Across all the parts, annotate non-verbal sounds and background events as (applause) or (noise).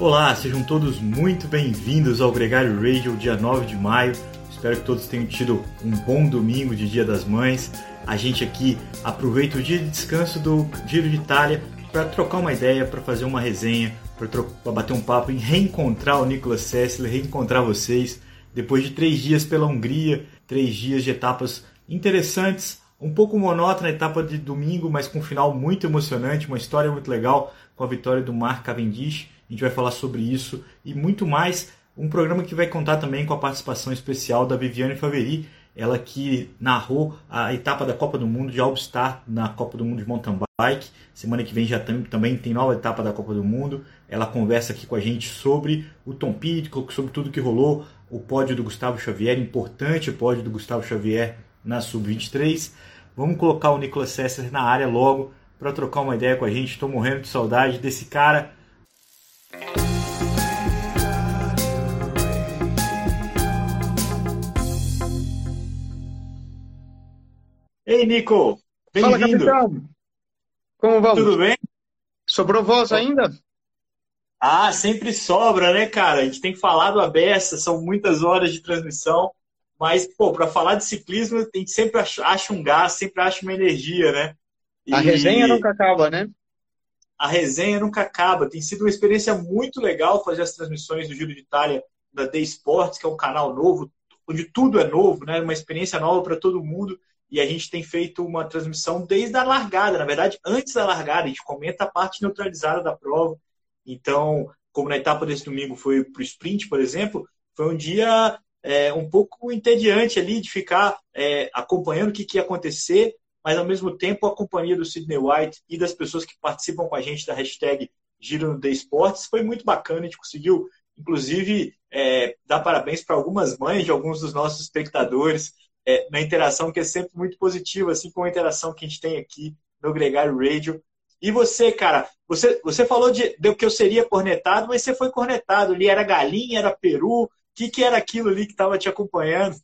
Olá, sejam todos muito bem-vindos ao Gregário Radio, dia 9 de maio. Espero que todos tenham tido um bom domingo de Dia das Mães. A gente aqui aproveita o dia de descanso do Giro de Itália para trocar uma ideia, para fazer uma resenha, para bater um papo e reencontrar o Nicolas Sessler, reencontrar vocês. Depois de três dias pela Hungria, três dias de etapas interessantes, um pouco monótona a etapa de domingo, mas com um final muito emocionante, uma história muito legal com a vitória do Mark Cavendish. A gente vai falar sobre isso e muito mais. Um programa que vai contar também com a participação especial da Viviane Faveri, ela que narrou a etapa da Copa do Mundo de All-Star na Copa do Mundo de Mountain Bike. Semana que vem já tem, também tem nova etapa da Copa do Mundo. Ela conversa aqui com a gente sobre o Tom Pitcock, sobre tudo que rolou, o pódio do Gustavo Xavier, importante o pódio do Gustavo Xavier na Sub-23. Vamos colocar o Nicolas Sessler na área logo para trocar uma ideia com a gente. Estou morrendo de saudade desse cara. Ei, Nico! Fala, capitão! Como vamos? Tudo bem? Sobrou voz ainda? Ah, sempre sobra, né, cara? A gente tem falado a beça, são muitas horas de transmissão, mas, pô, para falar de ciclismo, a gente sempre acha um gás, sempre acha uma energia, né? E... A resenha nunca acaba, né? A resenha nunca acaba. Tem sido uma experiência muito legal fazer as transmissões do Giro de Itália da The Sports, que é um canal novo, onde tudo é novo, né? Uma experiência nova para todo mundo. E a gente tem feito uma transmissão desde a largada, na verdade, antes da largada. A gente comenta a parte neutralizada da prova então, como na etapa desse domingo foi para o sprint, por exemplo, foi um dia é, um pouco entediante ali de ficar é, acompanhando o que, que ia acontecer, mas ao mesmo tempo a companhia do Sidney White e das pessoas que participam com a gente da hashtag Giro no The Sports foi muito bacana. A gente conseguiu, inclusive, é, dar parabéns para algumas mães de alguns dos nossos espectadores é, na interação, que é sempre muito positiva, assim como a interação que a gente tem aqui no Gregário Radio. E você, cara, você, você falou de, de que eu seria cornetado, mas você foi cornetado ali. Era galinha, era peru. O que, que era aquilo ali que estava te acompanhando?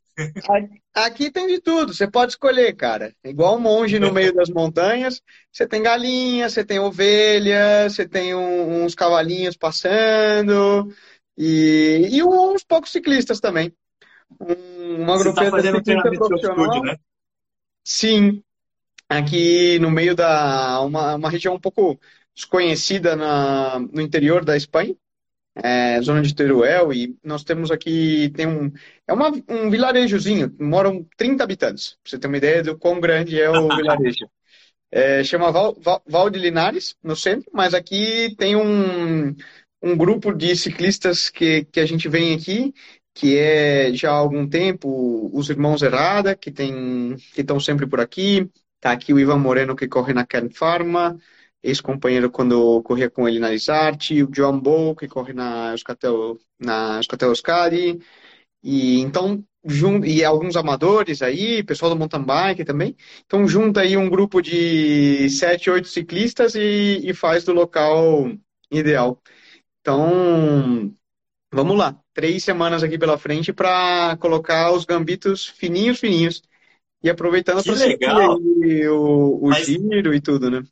Aqui tem de tudo, você pode escolher, cara. Igual um monge no meio das montanhas, você tem galinha, você tem ovelha, você tem um, uns cavalinhos passando e, e uns poucos ciclistas também. Um, uma você tá fazendo treinamento profissional. né? Sim, aqui no meio da uma, uma região um pouco desconhecida na, no interior da Espanha, é, zona de Teruel, e nós temos aqui, tem um, é uma, um vilarejozinho, moram 30 habitantes, pra você ter uma ideia do quão grande é o vilarejo. É, chama Val, Val, Val, de Linares, no centro, mas aqui tem um, um grupo de ciclistas que, que a gente vem aqui, que é já há algum tempo os Irmãos Errada, que tem, que estão sempre por aqui, tá aqui o Ivan Moreno, que corre na Kern Pharma, ex-companheiro quando corria com ele na Isarte, o John Bow, que corre na Euskatel, na Euskatel Euskadi, e então junto, e alguns amadores aí, pessoal do mountain bike também. Então junta aí um grupo de sete, oito ciclistas e, e faz do local ideal. Então, vamos lá. Três semanas aqui pela frente para colocar os gambitos fininhos, fininhos. E aproveitando para o, o Mas... giro e tudo, né?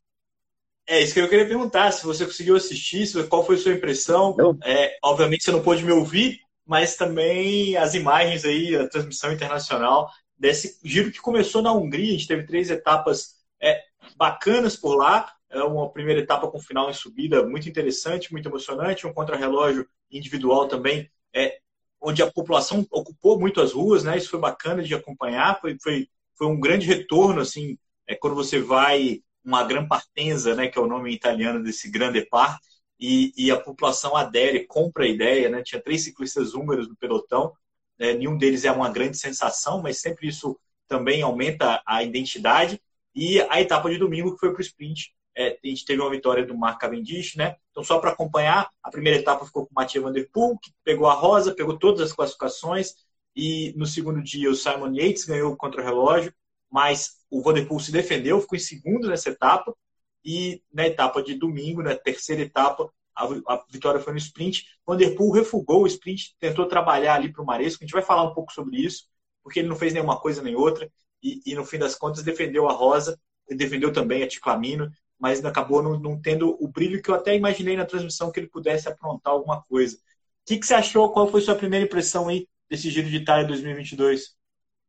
É isso que eu queria perguntar, se você conseguiu assistir, qual foi a sua impressão. É, obviamente você não pôde me ouvir, mas também as imagens aí, a transmissão internacional desse giro que começou na Hungria. A gente teve três etapas é, bacanas por lá. É uma primeira etapa com final em subida muito interessante, muito emocionante, um contrarrelógio individual também, é, onde a população ocupou muito as ruas, né? Isso foi bacana de acompanhar, foi, foi, foi um grande retorno, assim, é, quando você vai uma Gran Partenza, né, que é o nome italiano desse grande par, e, e, a população adere, compra a ideia, né? Tinha três ciclistas húngaros no pelotão, né? nenhum deles é uma grande sensação, mas sempre isso também aumenta a identidade. E a etapa de domingo, que foi para o sprint, é, a gente teve uma vitória do Mark Cavendish, né? Então, só para acompanhar, a primeira etapa ficou com o Mathieu Van Der Poel, que pegou a rosa, pegou todas as classificações, e no segundo dia o Simon Yates ganhou o relógio, mas o Vanderpool se defendeu, ficou em segundo nessa etapa, e na etapa de domingo, na terceira etapa, a, a vitória foi no sprint. Vanderpool refugou o sprint, tentou trabalhar ali para o Maresco, a gente vai falar um pouco sobre isso, porque ele não fez nenhuma coisa nem outra, e, e no fim das contas defendeu a Rosa, defendeu também a Ticlamino, mas acabou não, não, tendo o brilho que eu até imaginei na transmissão que ele pudesse aprontar alguma coisa. O que, que você achou? Qual foi sua primeira impressão aí desse Giro de Itália 2022?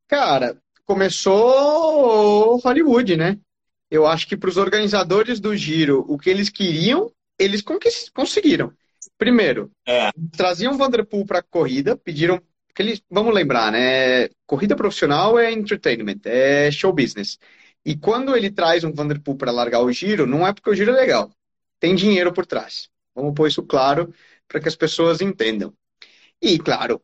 Cara, começou Hollywood, né? Eu acho que para os organizadores do Giro, o que eles queriam, eles conseguiram. Primeiro, é. traziam Vanderpool para a corrida, pediram que eles, vamos lembrar, né? Corrida profissional é entertainment, é show business. E quando ele traz um Vanderpool para largar o giro, não é porque o giro é legal. Tem dinheiro por trás. Vamos pôr isso claro para que as pessoas entendam. E, claro,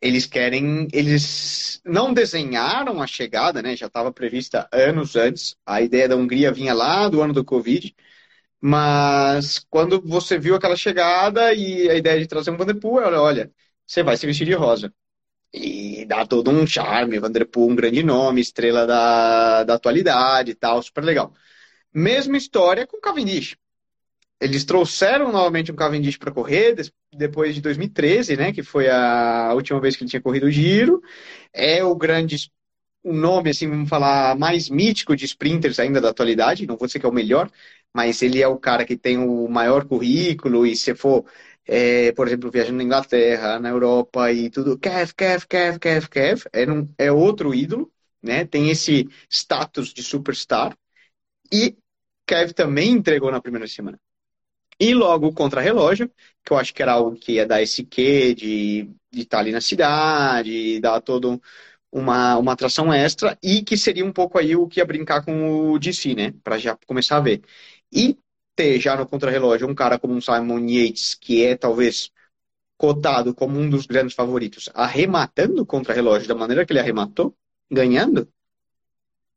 eles querem. Eles não desenharam a chegada, né? Já estava prevista anos antes. A ideia da Hungria vinha lá do ano do Covid. Mas quando você viu aquela chegada e a ideia de trazer um Vanderpool, olha, olha, você vai se vestir de rosa. E dá todo um charme, Vanderpool, um grande nome, estrela da, da atualidade e tal, super legal. Mesma história com Cavendish. Eles trouxeram novamente um Cavendish para correr depois de 2013, né, que foi a última vez que ele tinha corrido o Giro. É o grande um nome, assim, vamos falar, mais mítico de sprinters ainda da atualidade. Não vou dizer que é o melhor, mas ele é o cara que tem o maior currículo. E se for é, por exemplo, viajando na Inglaterra, na Europa e tudo, Kev, Kev, Kev, Kev, Kev, é, um, é outro ídolo, né? Tem esse status de superstar. E Kev também entregou na primeira semana. E logo o contra-relógio, que eu acho que era algo que ia dar esse quê de, estar ali na cidade, dar todo uma, uma atração extra, e que seria um pouco aí o que ia brincar com o DC, né? Para já começar a ver. E ter já no contrarrelógio um cara como um Simon Yates, que é talvez cotado como um dos grandes favoritos, arrematando o contrarrelógio da maneira que ele arrematou, ganhando,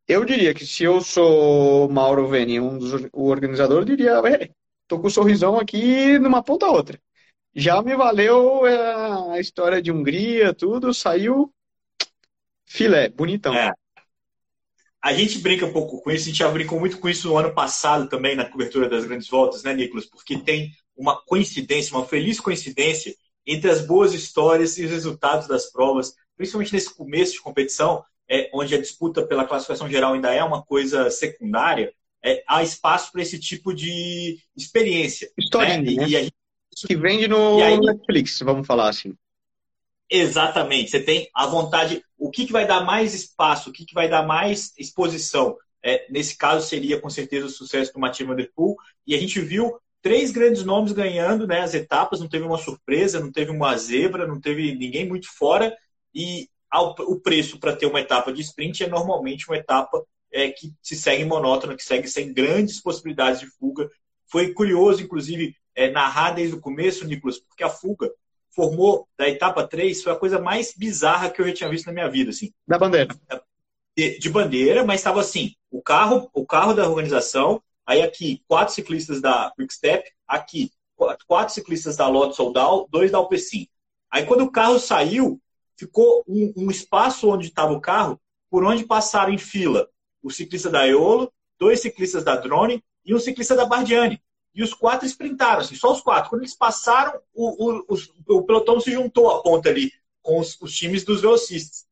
eu diria que se eu sou Mauro Veni, um dos, o organizador, eu diria, tô com um sorrisão aqui numa ponta a outra. Já me valeu é, a história de Hungria, tudo, saiu filé, bonitão. É. A gente brinca um pouco com isso, a gente já brincou muito com isso no ano passado também, na cobertura das grandes voltas, né, Nicolas? Porque tem uma coincidência, uma feliz coincidência entre as boas histórias e os resultados das provas, principalmente nesse começo de competição, é, onde a disputa pela classificação geral ainda é uma coisa secundária, é, há espaço para esse tipo de experiência. História, né? né? E, gente... Que vende no aí... Netflix, vamos falar assim. Exatamente. Você tem a vontade. O que, que vai dar mais espaço? O que, que vai dar mais exposição? É, nesse caso, seria com certeza o sucesso do Mathieu Vanderpool. E a gente viu três grandes nomes ganhando né, as etapas. Não teve uma surpresa, não teve uma zebra, não teve ninguém muito fora. E ao, o preço para ter uma etapa de sprint é normalmente uma etapa é, que se segue monótona, que segue sem grandes possibilidades de fuga. Foi curioso, inclusive, é, narrar desde o começo, Nicolas, porque a fuga formou da etapa 3 foi a coisa mais bizarra que eu já tinha visto na minha vida, assim. Da bandeira. De, de bandeira, mas estava assim, o carro, o carro da organização, aí aqui quatro ciclistas da Quick Step, aqui quatro ciclistas da Lotto Soldal, dois da Alpecin. Aí quando o carro saiu, ficou um, um espaço onde estava o carro, por onde passaram em fila o ciclista da Eolo, dois ciclistas da Drone e um ciclista da Bardiani e os quatro sprintaram, assim, só os quatro. Quando eles passaram, o, o, o, o pelotão se juntou à ponta ali com os, os times dos velocistas.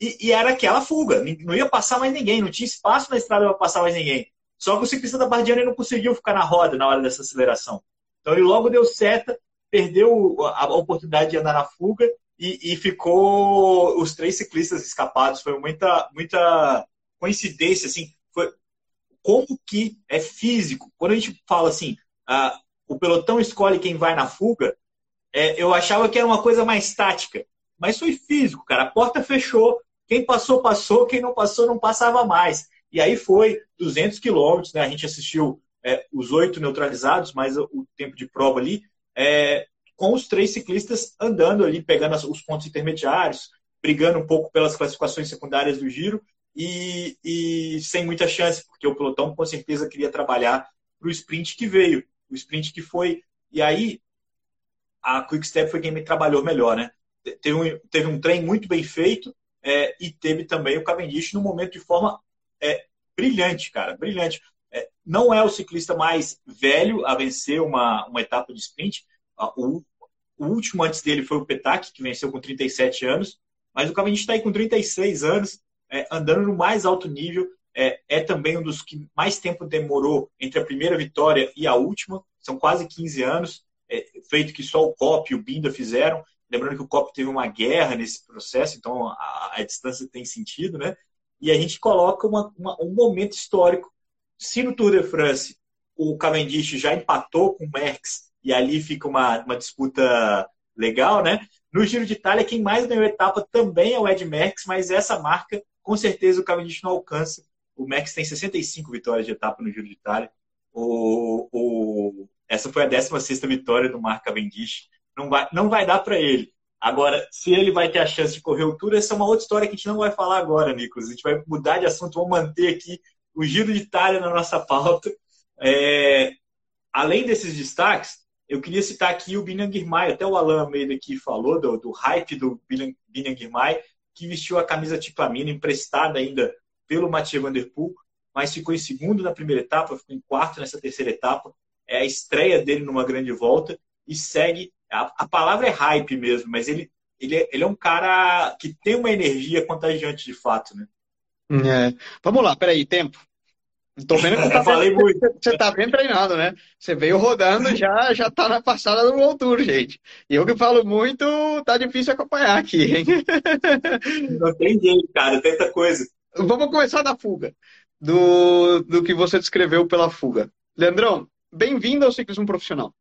E, e, era aquela fuga, não ia passar mais ninguém, não tinha espaço na estrada para passar mais ninguém. Só que o ciclista da Bardiani não conseguiu ficar na roda na hora dessa aceleração. Então ele logo deu seta, perdeu a oportunidade de andar na fuga e, e ficou os três ciclistas escapados. Foi muita, muita coincidência, assim, como que é físico. Quando a gente fala assim, ah, o pelotão escolhe quem vai na fuga, é, eu achava que era uma coisa mais tática. Mas foi físico, cara. A porta fechou, quem passou, passou, quem não passou, não passava mais. E aí foi 200 quilômetros, né? A gente assistiu é, os oito neutralizados, mais o tempo de prova ali, é, com os três ciclistas andando ali, pegando os pontos intermediários, brigando um pouco pelas classificações secundárias do giro e, e sem muita chance, porque o pelotão com certeza queria trabalhar para o sprint que veio, o sprint que foi. E aí a Quick Step foi quem me trabalhou melhor, né? Teve um, teve um trem muito bem feito é, e teve também o Cavendish no momento de forma é, brilhante, cara, brilhante. É, não é o ciclista mais velho a vencer uma, uma etapa de sprint. O, o último antes dele foi o Petak, que venceu com 37 anos, mas o Cavendish está aí com 36 anos, é, andando no mais alto nível. é, é, também um dos que mais tempo demorou entre a primeira vitória e a última. São quase 15 anos, é, feito que só o COP e o Binda fizeram. Lembrando que o COP teve uma guerra nesse processo, então a, a distância tem sentido, né? E a gente coloca uma, uma, um momento histórico. Se no Tour de France o Cavendish já empatou com o Merckx e ali fica uma, uma disputa legal, né? No Giro de Itália, quem mais ganhou etapa também é o Ed Merckx, mas essa marca, com certeza, o Cavendish não alcança. O Merckx tem 65 vitórias de etapa no Giro de Itália. O, o, essa foi a 16 vitória do Mark Cavendish. Não vai, não vai dar para ele. Agora, se ele vai ter a chance de correr o Tour, essa é uma outra história que a gente não vai falar agora, Nicolas. A gente vai mudar de assunto, vamos manter aqui o Giro de Itália na nossa pauta. É, além desses destaques, eu queria citar aqui o Binan Girmay, até o Alan Almeida aqui falou do, do hype do Binan Girmay, que vestiu a camisa Tipamina, emprestada ainda pelo Mathieu Van Der Poel, mas ficou em segundo na primeira etapa, ficou em quarto nessa terceira etapa. É a estreia dele numa grande volta e segue. A, a palavra é hype mesmo, mas ele, ele, é, ele é um cara que tem uma energia contagiante de fato, né? É. Vamos lá, peraí, tempo. Tô vendo que (laughs) tá falei muito. você tá bem treinado, né? Você veio rodando, já já tá na passada do World Tour, gente. E eu que falo muito, tá difícil acompanhar aqui, hein? (laughs) Não tem jeito, cara, tanta coisa. Vamos começar da fuga, do, do que você descreveu pela fuga. Leandrão, bem-vindo ao ciclismo profissional.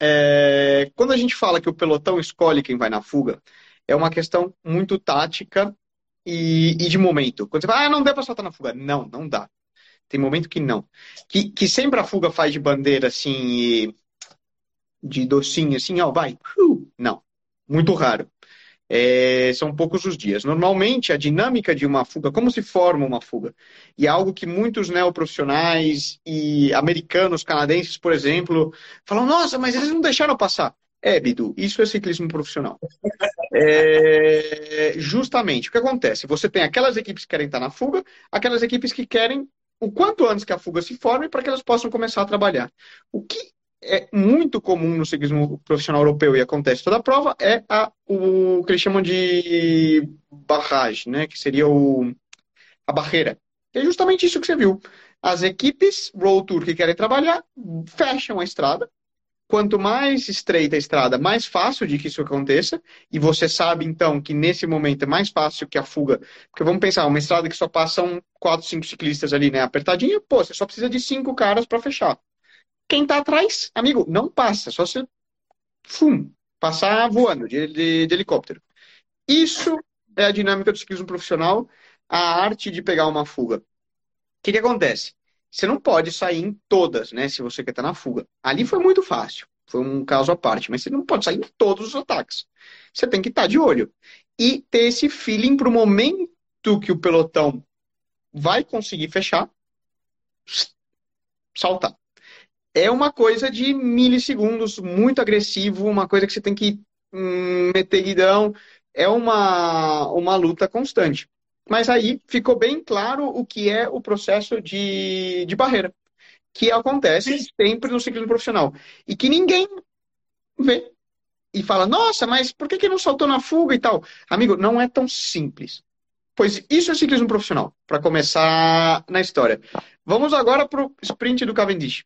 É, quando a gente fala que o pelotão escolhe quem vai na fuga, é uma questão muito tática e, e de momento. Quando você fala, ah, não dá pra soltar na fuga. Não, não dá. Tem momento que não. Que, que sempre a fuga faz de bandeira assim, de docinho assim, ó, vai. Não. Muito raro. É, são poucos os dias. Normalmente, a dinâmica de uma fuga, como se forma uma fuga? E é algo que muitos neoprofissionais e americanos, canadenses, por exemplo, falam: nossa, mas eles não deixaram passar. É, Bidu, isso é ciclismo profissional. É, justamente, o que acontece? Você tem aquelas equipes que querem estar na fuga, aquelas equipes que querem o quanto antes que a fuga se forme para que elas possam começar a trabalhar. O que é muito comum no ciclismo profissional europeu e acontece toda a prova é a, o que eles chamam de barragem, né? que seria o, a barreira. é justamente isso que você viu. As equipes Road Tour que querem trabalhar fecham a estrada Quanto mais estreita a estrada, mais fácil de que isso aconteça. E você sabe, então, que nesse momento é mais fácil que a fuga. Porque vamos pensar, uma estrada que só passam quatro, cinco ciclistas ali, né? Apertadinha, pô, você só precisa de cinco caras para fechar. Quem tá atrás, amigo, não passa. Só você fum, passar voando de, de, de helicóptero. Isso é a dinâmica do ciclismo profissional, a arte de pegar uma fuga. O que, que acontece? Você não pode sair em todas, né? Se você quer estar na fuga. Ali foi muito fácil. Foi um caso à parte, mas você não pode sair em todos os ataques. Você tem que estar de olho. E ter esse feeling para o momento que o pelotão vai conseguir fechar, saltar. É uma coisa de milissegundos, muito agressivo, uma coisa que você tem que hum, meter guidão. É uma, uma luta constante. Mas aí ficou bem claro o que é o processo de, de barreira, que acontece Sim. sempre no ciclismo profissional. E que ninguém vê. E fala, nossa, mas por que, que não saltou na fuga e tal? Amigo, não é tão simples. Pois isso é ciclismo profissional, para começar na história. Vamos agora para o sprint do Cavendish.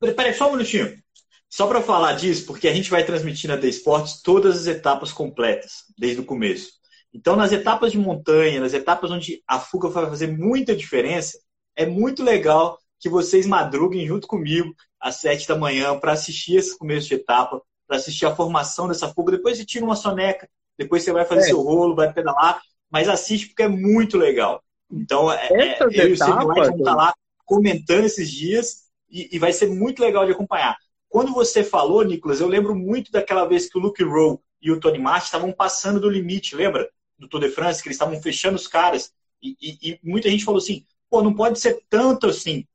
Peraí, só um minutinho. Só para falar disso, porque a gente vai transmitir na The Sports todas as etapas completas, desde o começo. Então, nas etapas de montanha, nas etapas onde a fuga vai fazer muita diferença, é muito legal que vocês madruguem junto comigo às sete da manhã para assistir esse começo de etapa, para assistir a formação dessa fuga. Depois você tira uma soneca, depois você vai fazer é. seu rolo, vai pedalar, mas assiste porque é muito legal. Então, é, é eu e o Silvio vamos estar lá comentando esses dias e, e, vai ser muito legal de acompanhar. Quando você falou, Nicolas, eu lembro muito daquela vez que o Luke Rowe e o Tony Martin estavam passando do limite, lembra? Do Tour de France, que eles estavam fechando os caras. E, e, e, muita gente falou assim, pô, não pode ser tanto assim.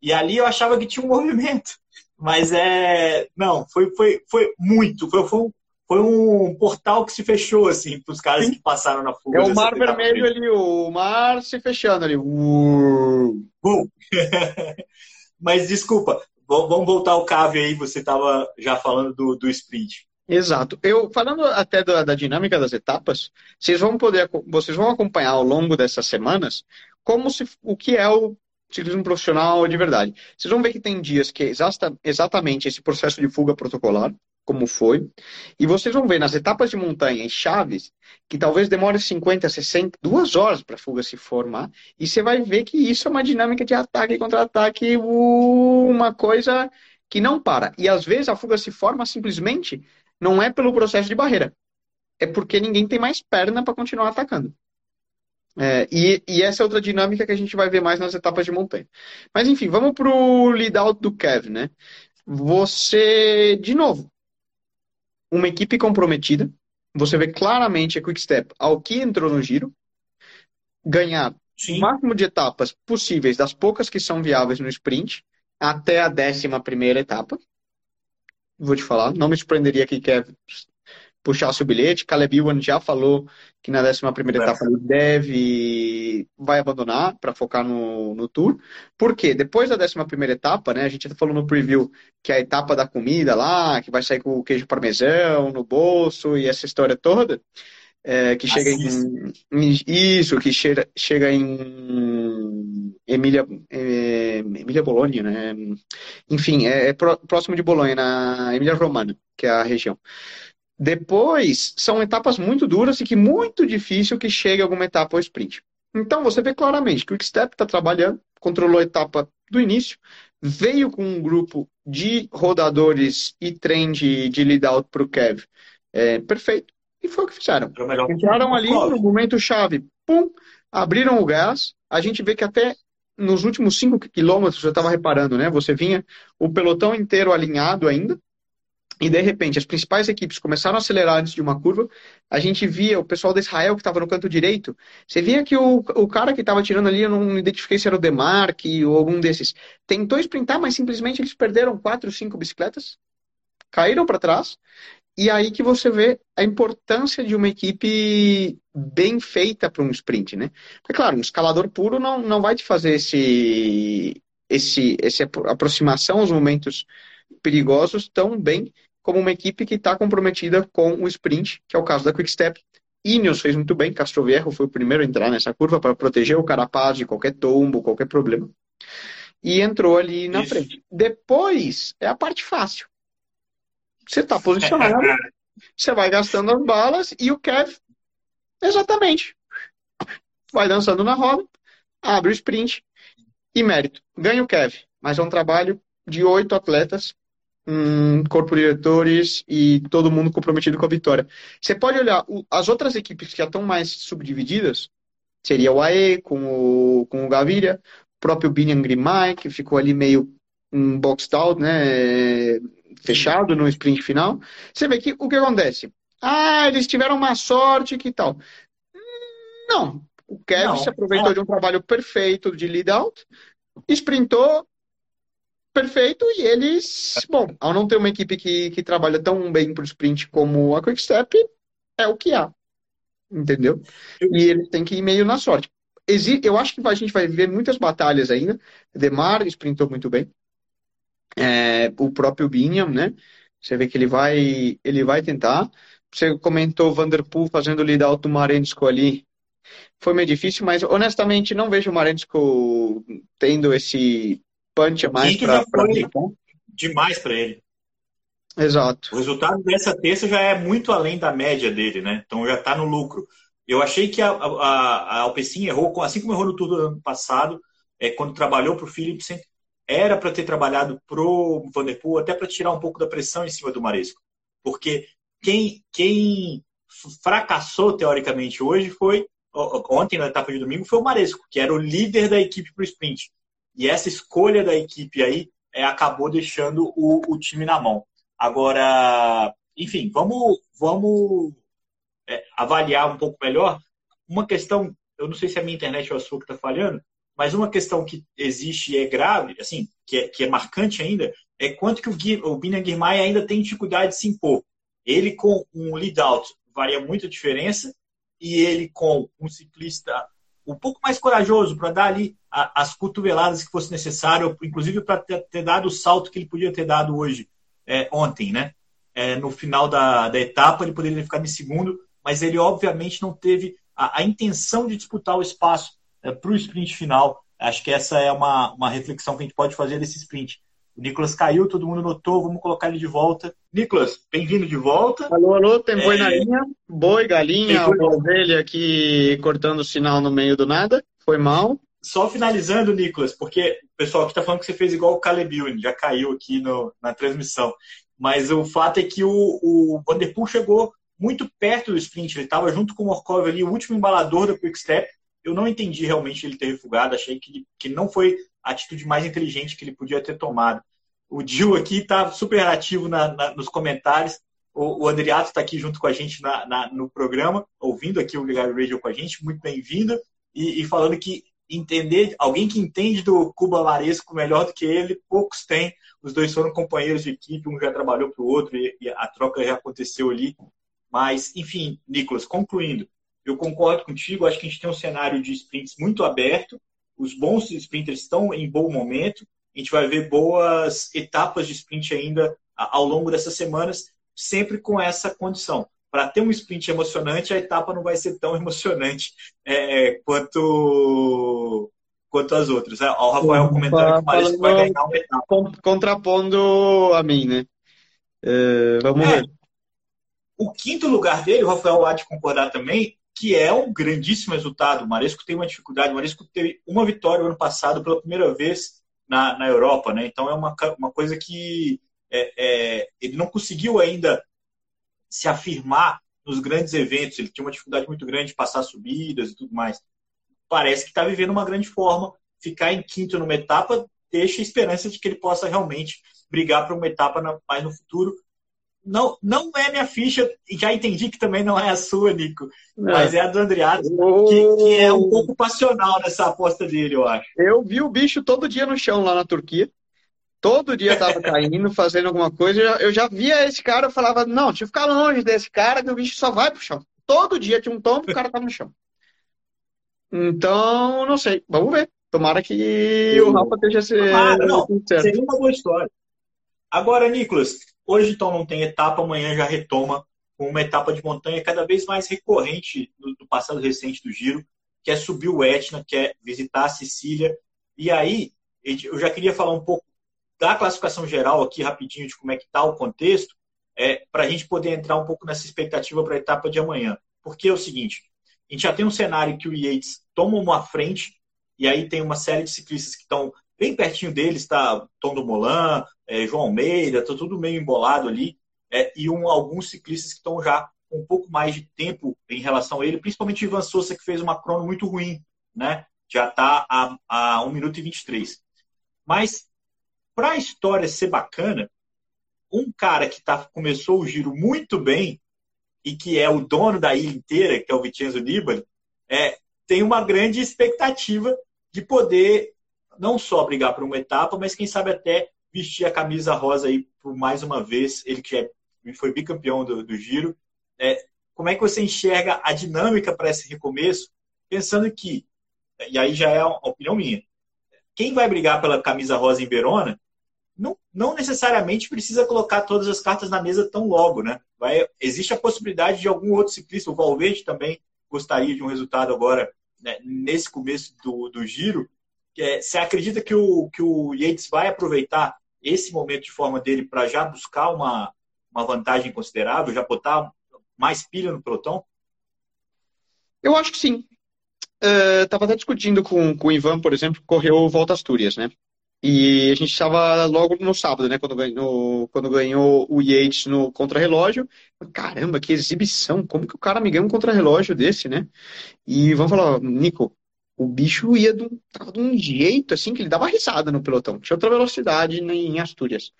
E ali eu achava que tinha um (laughs) movimento. Mas é. Não, foi, foi, foi muito. Foi, foi, um, foi um portal que se fechou, assim, para os caras que passaram na fuga. É o mar vermelho ali, o mar se fechando ali. Uh. (laughs) Mas desculpa, vamos voltar ao cave aí, você estava já falando do, do sprint. Exato. Eu falando até da, da, dinâmica das etapas, vocês vão poder, vocês vão acompanhar ao longo dessas semanas como se o que é o ciclismo profissional de verdade. Vocês vão ver que tem dias que é exata, exatamente esse processo de fuga protocolar, como foi, e vocês vão ver nas etapas de montanha e chaves que talvez demore 50, 60, duas horas para a fuga se formar, e você vai ver que isso é uma dinâmica de ataque e contra-ataque, uma coisa que não para. E às vezes a fuga se forma simplesmente não é pelo processo de barreira, é porque ninguém tem mais perna para continuar atacando. É, e, e, essa é outra dinâmica que a gente vai ver mais nas etapas de montanha. Mas enfim, vamos para o lead out do Kev, né? Você, de novo, uma equipe comprometida, você vê claramente a Quick Step ao que entrou no giro, ganhar Sim. o máximo de etapas possíveis das poucas que são viáveis no sprint, até a décima primeira etapa. Vou te falar, não me surpreenderia que Kev puxasse o bilhete. Caleb Ewan já falou que na 11 primeira etapa ele deve vai abandonar para focar no, no Tour. Por quê? Depois da 11 primeira etapa, né, a gente falou no preview que é a etapa da comida lá, que vai sair com o queijo parmesão no bolso e essa história toda, é, que chega em, em, Isso, que chega, chega em Emília, é, Emília Bologna, né? Enfim, é, é próximo de Bolonha, na Emília Romana, que é a região. Depois, são etapas muito duras e que muito difícil que chegue alguma etapa ao sprint. Então, você vê claramente que o Quickstep está trabalhando, controlou a etapa do início, veio com um grupo de rodadores e trem de, de lead out para o Kev. É, perfeito. E foi o que fizeram. Entraram ali no momento chave, pum, abriram o gás. A gente vê que até nos últimos 5 quilômetros, eu estava reparando, né? Você vinha o pelotão inteiro alinhado ainda, e de repente as principais equipes começaram a acelerar antes de uma curva, a gente via o pessoal da Israel que estava no canto direito, você via que o, o cara que estava tirando ali, eu não identifiquei se era o Demarque ou algum desses, tentou sprintar, mas simplesmente eles perderam quatro, cinco bicicletas, caíram para trás, e aí que você vê a importância de uma equipe bem feita para um sprint, né? É claro, um escalador puro não, não vai te fazer esse, esse, esse aproximação aos momentos perigosos tão bem como uma equipe que está comprometida com o sprint, que é o caso da Quick Step. Ineos fez muito bem, Castroviejo foi o primeiro a entrar nessa curva para proteger o Carapaz de qualquer tombo, qualquer problema. E entrou ali na Isso. frente. Depois é a parte fácil. Você está posicionado, (laughs) você vai gastando as balas e o Kev, exatamente, vai dançando na roda, abre o sprint e mérito. Ganha o Kev, mas é um trabalho de oito atletas um corpo de diretores e todo mundo comprometido com a vitória. Você pode olhar as outras equipes que já estão mais subdivididas, seria o AE com o, com o Gaviria, o próprio Binian Grimay, que ficou ali meio um boxed out, né, fechado no sprint final. Você vê que o que acontece? Ah, eles tiveram uma sorte que tal. Não, o Kevin Não. se aproveitou de um trabalho perfeito de lead out, sprintou, perfeito e eles, bom, ao não ter uma equipe que, que trabalha tão bem para o sprint como a Quickstep, é o que há. Entendeu? E eles têm que ir meio na sorte. Eu acho que a gente vai ver muitas batalhas ainda. Demar sprintou muito bem. É, o próprio Biniam, né? Você vê que ele vai, ele vai tentar. Você comentou o Vanderpool fazendo o lead out do Marensko ali. Foi meio difícil, mas honestamente não vejo o Marensko tendo esse punch a mais para demais para ele. Exato. O resultado dessa terça já é muito além da média dele, né? Então já está no lucro. Eu achei que a, a, a Alpecin errou, assim como errou no tudo ano passado, é, quando trabalhou para o Philipsen, era para ter trabalhado para o Vanderpool, até para tirar um pouco da pressão em cima do Maresco. Porque quem, quem fracassou, teoricamente, hoje foi, ontem na etapa de domingo, foi o Maresco, que era o líder da equipe para o sprint. E essa escolha da equipe aí é, acabou deixando o, o, time na mão. Agora, enfim, vamos, vamos é, avaliar um pouco melhor. Uma questão, eu não sei se é a minha internet ou a sua que está falhando, mas uma questão que existe e é grave, assim, que é, que é marcante ainda, é quanto que o, Gui, o Guirmay ainda tem dificuldade de se impor. Ele com um lead-out varia muito a diferença, e ele com um ciclista um pouco mais corajoso para dar ali as cotoveladas que fosse necessário, inclusive para ter, dado o salto que ele podia ter dado hoje, é, ontem, né? É, no final da, da etapa, ele poderia ficado em segundo, mas ele obviamente não teve a, a intenção de disputar o espaço para o sprint final. Acho que essa é uma, uma reflexão que a gente pode fazer desse sprint. O Nicolas caiu, todo mundo notou, vamos colocar ele de volta. Nicolas, bem-vindo de volta. Alô, alô, tem boi é... na linha? Boi, galinha, boi... ovelha aqui cortando o sinal no meio do nada. Foi mal. Só finalizando, Nicolas, porque o pessoal aqui está falando que você fez igual o Caleb já caiu aqui no, na transmissão. Mas o fato é que o, o Vanderpool chegou muito perto do sprint. Ele estava junto com o Morkov ali, o último embalador da Quick Step. Eu não entendi realmente ele ter refugado. Achei que, que não foi a atitude mais inteligente que ele podia ter tomado. O Gil aqui está super ativo na, na, nos comentários. O, o Andriato está aqui junto com a gente na, no programa, ouvindo aqui o Ligado Radio com a gente. Muito bem-vindo. E, e, falando que entender, alguém que entende do Cuba Maresco melhor do que ele, poucos têm. Os dois foram companheiros de equipe, um já trabalhou para o outro e, e a troca já aconteceu ali. Mas, enfim, Nicolas, concluindo, eu concordo contigo, acho que a gente tem um cenário de sprints muito aberto, os bons sprinters estão em bom momento. A gente vai ver boas etapas de sprint ainda ao longo dessas semanas, sempre com essa condição. Para ter um sprint emocionante, a etapa não vai ser tão (laughs) emocionante é, quanto quanto as outras. É, o Rafael comentando que o Marisco vai ganhar uma etapa. Contrapondo a mim, né? Uh, vamos é, ver. O quinto lugar dele, o Rafael há de concordar também, que é um grandíssimo resultado. O Maresco tem uma dificuldade. O Maresco teve uma vitória ano passado pela primeira vez na, na Europa, né? Então é uma, uma coisa que é, é, ele não conseguiu ainda se afirmar nos grandes eventos. Ele tinha uma dificuldade muito grande de passar subidas e tudo mais. Parece que está vivendo uma grande forma. Ficar em quinto numa etapa deixa esperança de que ele possa realmente brigar para uma etapa mais no futuro não, não é minha ficha, e já entendi que também não é a sua, Nico, não. mas é a do Andriado, que, que, é um pouco passional nessa aposta dele, eu acho. Eu vi o bicho todo dia no chão lá na Turquia. Todo dia tava (laughs) caindo, fazendo alguma coisa. Eu já via esse cara, eu falava, não, tinha que ficar longe desse cara, que o bicho só vai pro chão. Todo dia tinha um tombo, o cara tava no chão. Então, não sei. Vamos ver. Tomara que o Rafa esteja se... Tomara, não. Seria uma boa história. Agora, Nicolas, Hoje, então, não tem etapa, amanhã já retoma com uma etapa de montanha cada vez mais recorrente do, passado recente do Giro, que é subir o Etna, que é visitar a Sicília. E aí, eu já queria falar um pouco da classificação geral aqui, rapidinho, de como é que está o contexto, é, para a gente poder entrar um pouco nessa expectativa para a etapa de amanhã. Porque é o seguinte, a gente já tem um cenário que o Yates toma uma frente, e aí tem uma série de ciclistas que estão bem pertinho deles, está Tom do Molan, é, João Almeida, está tudo meio embolado ali, é, e um, alguns ciclistas que estão já com um pouco mais de tempo em relação a ele, principalmente Ivan Souza, que fez uma crono muito ruim, né? Já está a, a 1 minuto e 23. Mas, para a história ser bacana, um cara que tá, começou o giro muito bem e que é o dono da ilha inteira, que é o Vincenzo Nibali, é, tem uma grande expectativa de poder não só brigar por uma etapa, mas quem sabe até vestir a camisa rosa aí por mais uma vez, ele que é, foi bicampeão do, do Giro. É, como é que você enxerga a dinâmica para esse recomeço, pensando que, e aí já é a opinião minha, quem vai brigar pela camisa rosa em Verona não, não necessariamente precisa colocar todas as cartas na mesa tão logo, né? Vai, existe a possibilidade de algum outro ciclista, o Valverde também gostaria de um resultado agora né, nesse começo do, do giro. É, você acredita que o, que o Yates vai aproveitar esse momento de forma dele para já buscar uma, uma vantagem considerável, já botar mais pilha no pelotão? Eu acho que sim. Estava uh, até discutindo com, com o Ivan, por exemplo, que correu Volta Astúrias, né? E a gente estava logo no sábado, né? Quando ganhou, quando ganhou o Yates no contrarrelógio. Caramba, que exibição! Como que o cara me ganha um contrarrelógio desse, né? E vamos falar, Nico, o bicho ia de um, tava de um jeito assim que ele dava risada no pelotão. Tinha outra velocidade em Astúrias,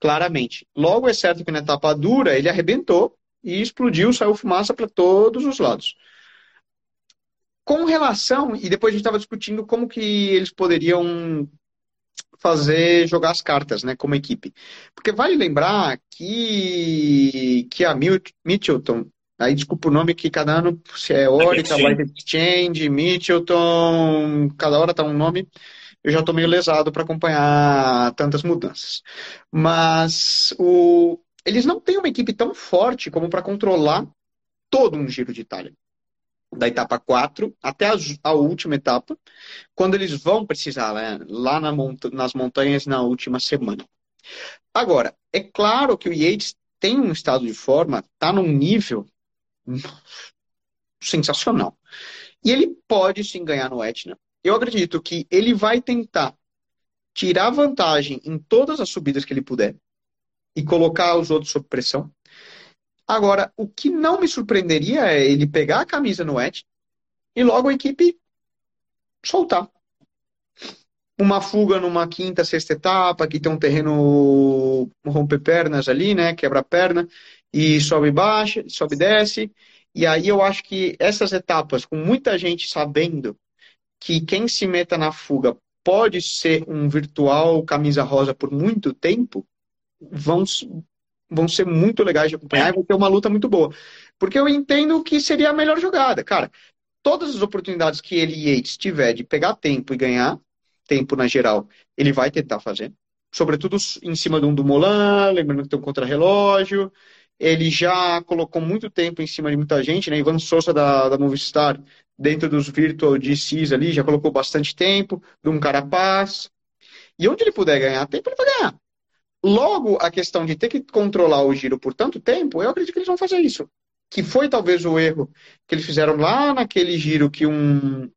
claramente. Logo é certo que na etapa dura ele arrebentou e explodiu, saiu fumaça para todos os lados. Com relação, e depois a gente estava discutindo como que eles poderiam fazer jogar as cartas, né, como equipe. Porque vale lembrar que, que a Mitchelton Aí, desculpa o nome que cada ano se é Orica, White Exchange, Mitchelton, cada hora tá um nome. Eu já estou meio lesado para acompanhar tantas mudanças. Mas o... eles não têm uma equipe tão forte como para controlar todo um giro de Itália. da etapa 4 até a, a última etapa, quando eles vão precisar, né, lá na monta nas montanhas na última semana. Agora, é claro que o Yates tem um estado de forma, está num nível sensacional. E ele pode sim ganhar no Etna. Eu acredito que ele vai tentar tirar vantagem em todas as subidas que ele puder e colocar os outros sob pressão. Agora, o que não me surpreenderia é ele pegar a camisa no Etna e logo a equipe soltar. Uma fuga numa quinta, sexta etapa, que tem um terreno romper pernas ali, né? Quebra perna e sobe baixa, sobe e desce. E aí eu acho que essas etapas, com muita gente sabendo que quem se meta na fuga pode ser um virtual camisa rosa por muito tempo, vão, vão ser muito legais de acompanhar e vai ter uma luta muito boa. Porque eu entendo que seria a melhor jogada. Cara, todas as oportunidades que ele e Yates tiver de pegar tempo e ganhar tempo na geral, ele vai tentar fazer. Sobretudo em cima de um do Molan, lembrando que tem um contra-relógio. Ele já colocou muito tempo em cima de muita gente, né? Ivan Souza da, da Movistar, dentro dos Virtual DCs ali, já colocou bastante tempo, de um Carapaz. E onde ele puder ganhar tempo, ele vai ganhar. Logo, a questão de ter que controlar o giro por tanto tempo, eu acredito que eles vão fazer isso. Que foi talvez o erro que eles fizeram lá naquele giro que um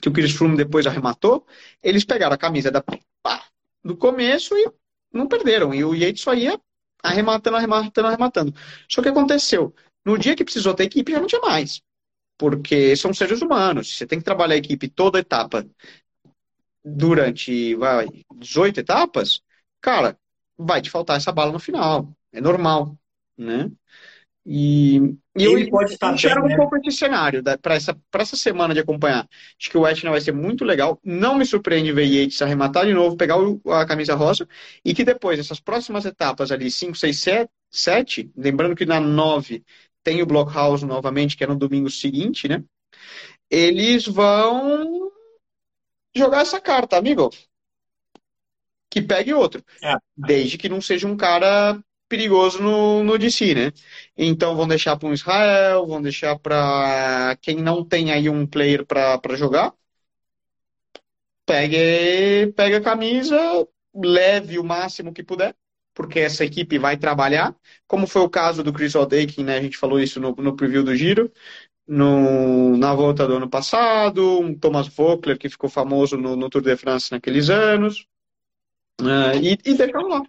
que o Chris Froome depois arrematou. Eles pegaram a camisa da pá, do começo e não perderam. E o Yates só ia arrematando, arrematando, arrematando. Só que aconteceu. No dia que precisou ter equipe, já não tinha mais. Porque são seres humanos. Você tem que trabalhar a equipe toda etapa durante vai, 18 etapas. Cara, vai te faltar essa bala no final. É normal, né? E, e eu pode estar enxergo bem, um né? pouco esse cenário para essa, essa semana de acompanhar. Acho que o Etna vai ser muito legal. Não me surpreende ver Yates arrematar de novo, pegar o, a camisa rosa e que depois, essas próximas etapas ali, 5, 6, 7, 7 lembrando que na 9 tem o Blockhouse novamente, que é no domingo seguinte, né? Eles vão jogar essa carta, amigo. Que pegue outro. É. Desde que não seja um cara perigoso no, no DC, né? Então vão deixar para um Israel, vão deixar para quem não tem aí um player para jogar. Pegue, pegue a camisa, leve o máximo que puder, porque essa equipe vai trabalhar, como foi o caso do Chris O'Dakin, né? A gente falou isso no, no preview do Giro, no, na volta do ano passado, um Thomas Vockler que ficou famoso no, no Tour de France naqueles anos. Uh, e, e lá.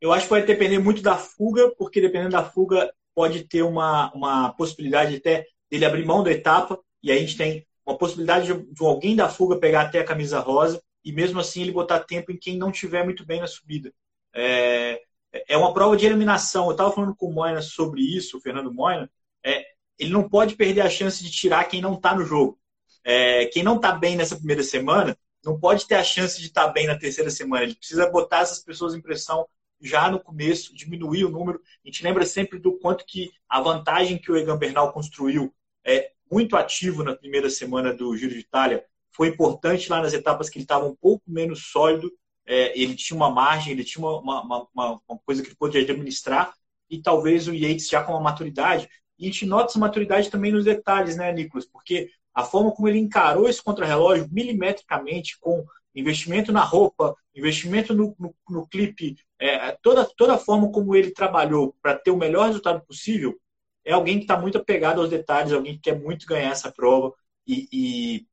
Eu acho que vai depender muito da fuga, porque dependendo da fuga, pode ter uma, uma possibilidade até dele abrir mão da etapa, e aí a gente tem uma possibilidade de, de alguém da fuga pegar até a camisa rosa, e mesmo assim ele botar tempo em quem não tiver muito bem na subida. É, é uma prova de eliminação. Eu estava falando com o Moina sobre isso, o Fernando Moina. É, ele não pode perder a chance de tirar quem não está no jogo. É, quem não está bem nessa primeira semana não pode ter a chance de estar tá bem na terceira semana. Ele precisa botar essas pessoas em pressão já no começo, diminuir o número. A gente lembra sempre do quanto que a vantagem que o Egan Bernal construiu é muito ativo na primeira semana do Giro de Itália. Foi importante lá nas etapas que ele estava um pouco menos sólido. É, ele tinha uma margem, ele tinha uma, uma, uma, uma, coisa que ele podia administrar. E talvez o Yates já com uma maturidade. E a gente nota essa maturidade também nos detalhes, né, Nicolas? Porque a forma como ele encarou esse contrarrelógio milimetricamente, com investimento na roupa, investimento no, no, no clipe, é, toda, toda a forma como ele trabalhou para ter o melhor resultado possível, é alguém que está muito apegado aos detalhes, alguém que quer muito ganhar essa prova. E, e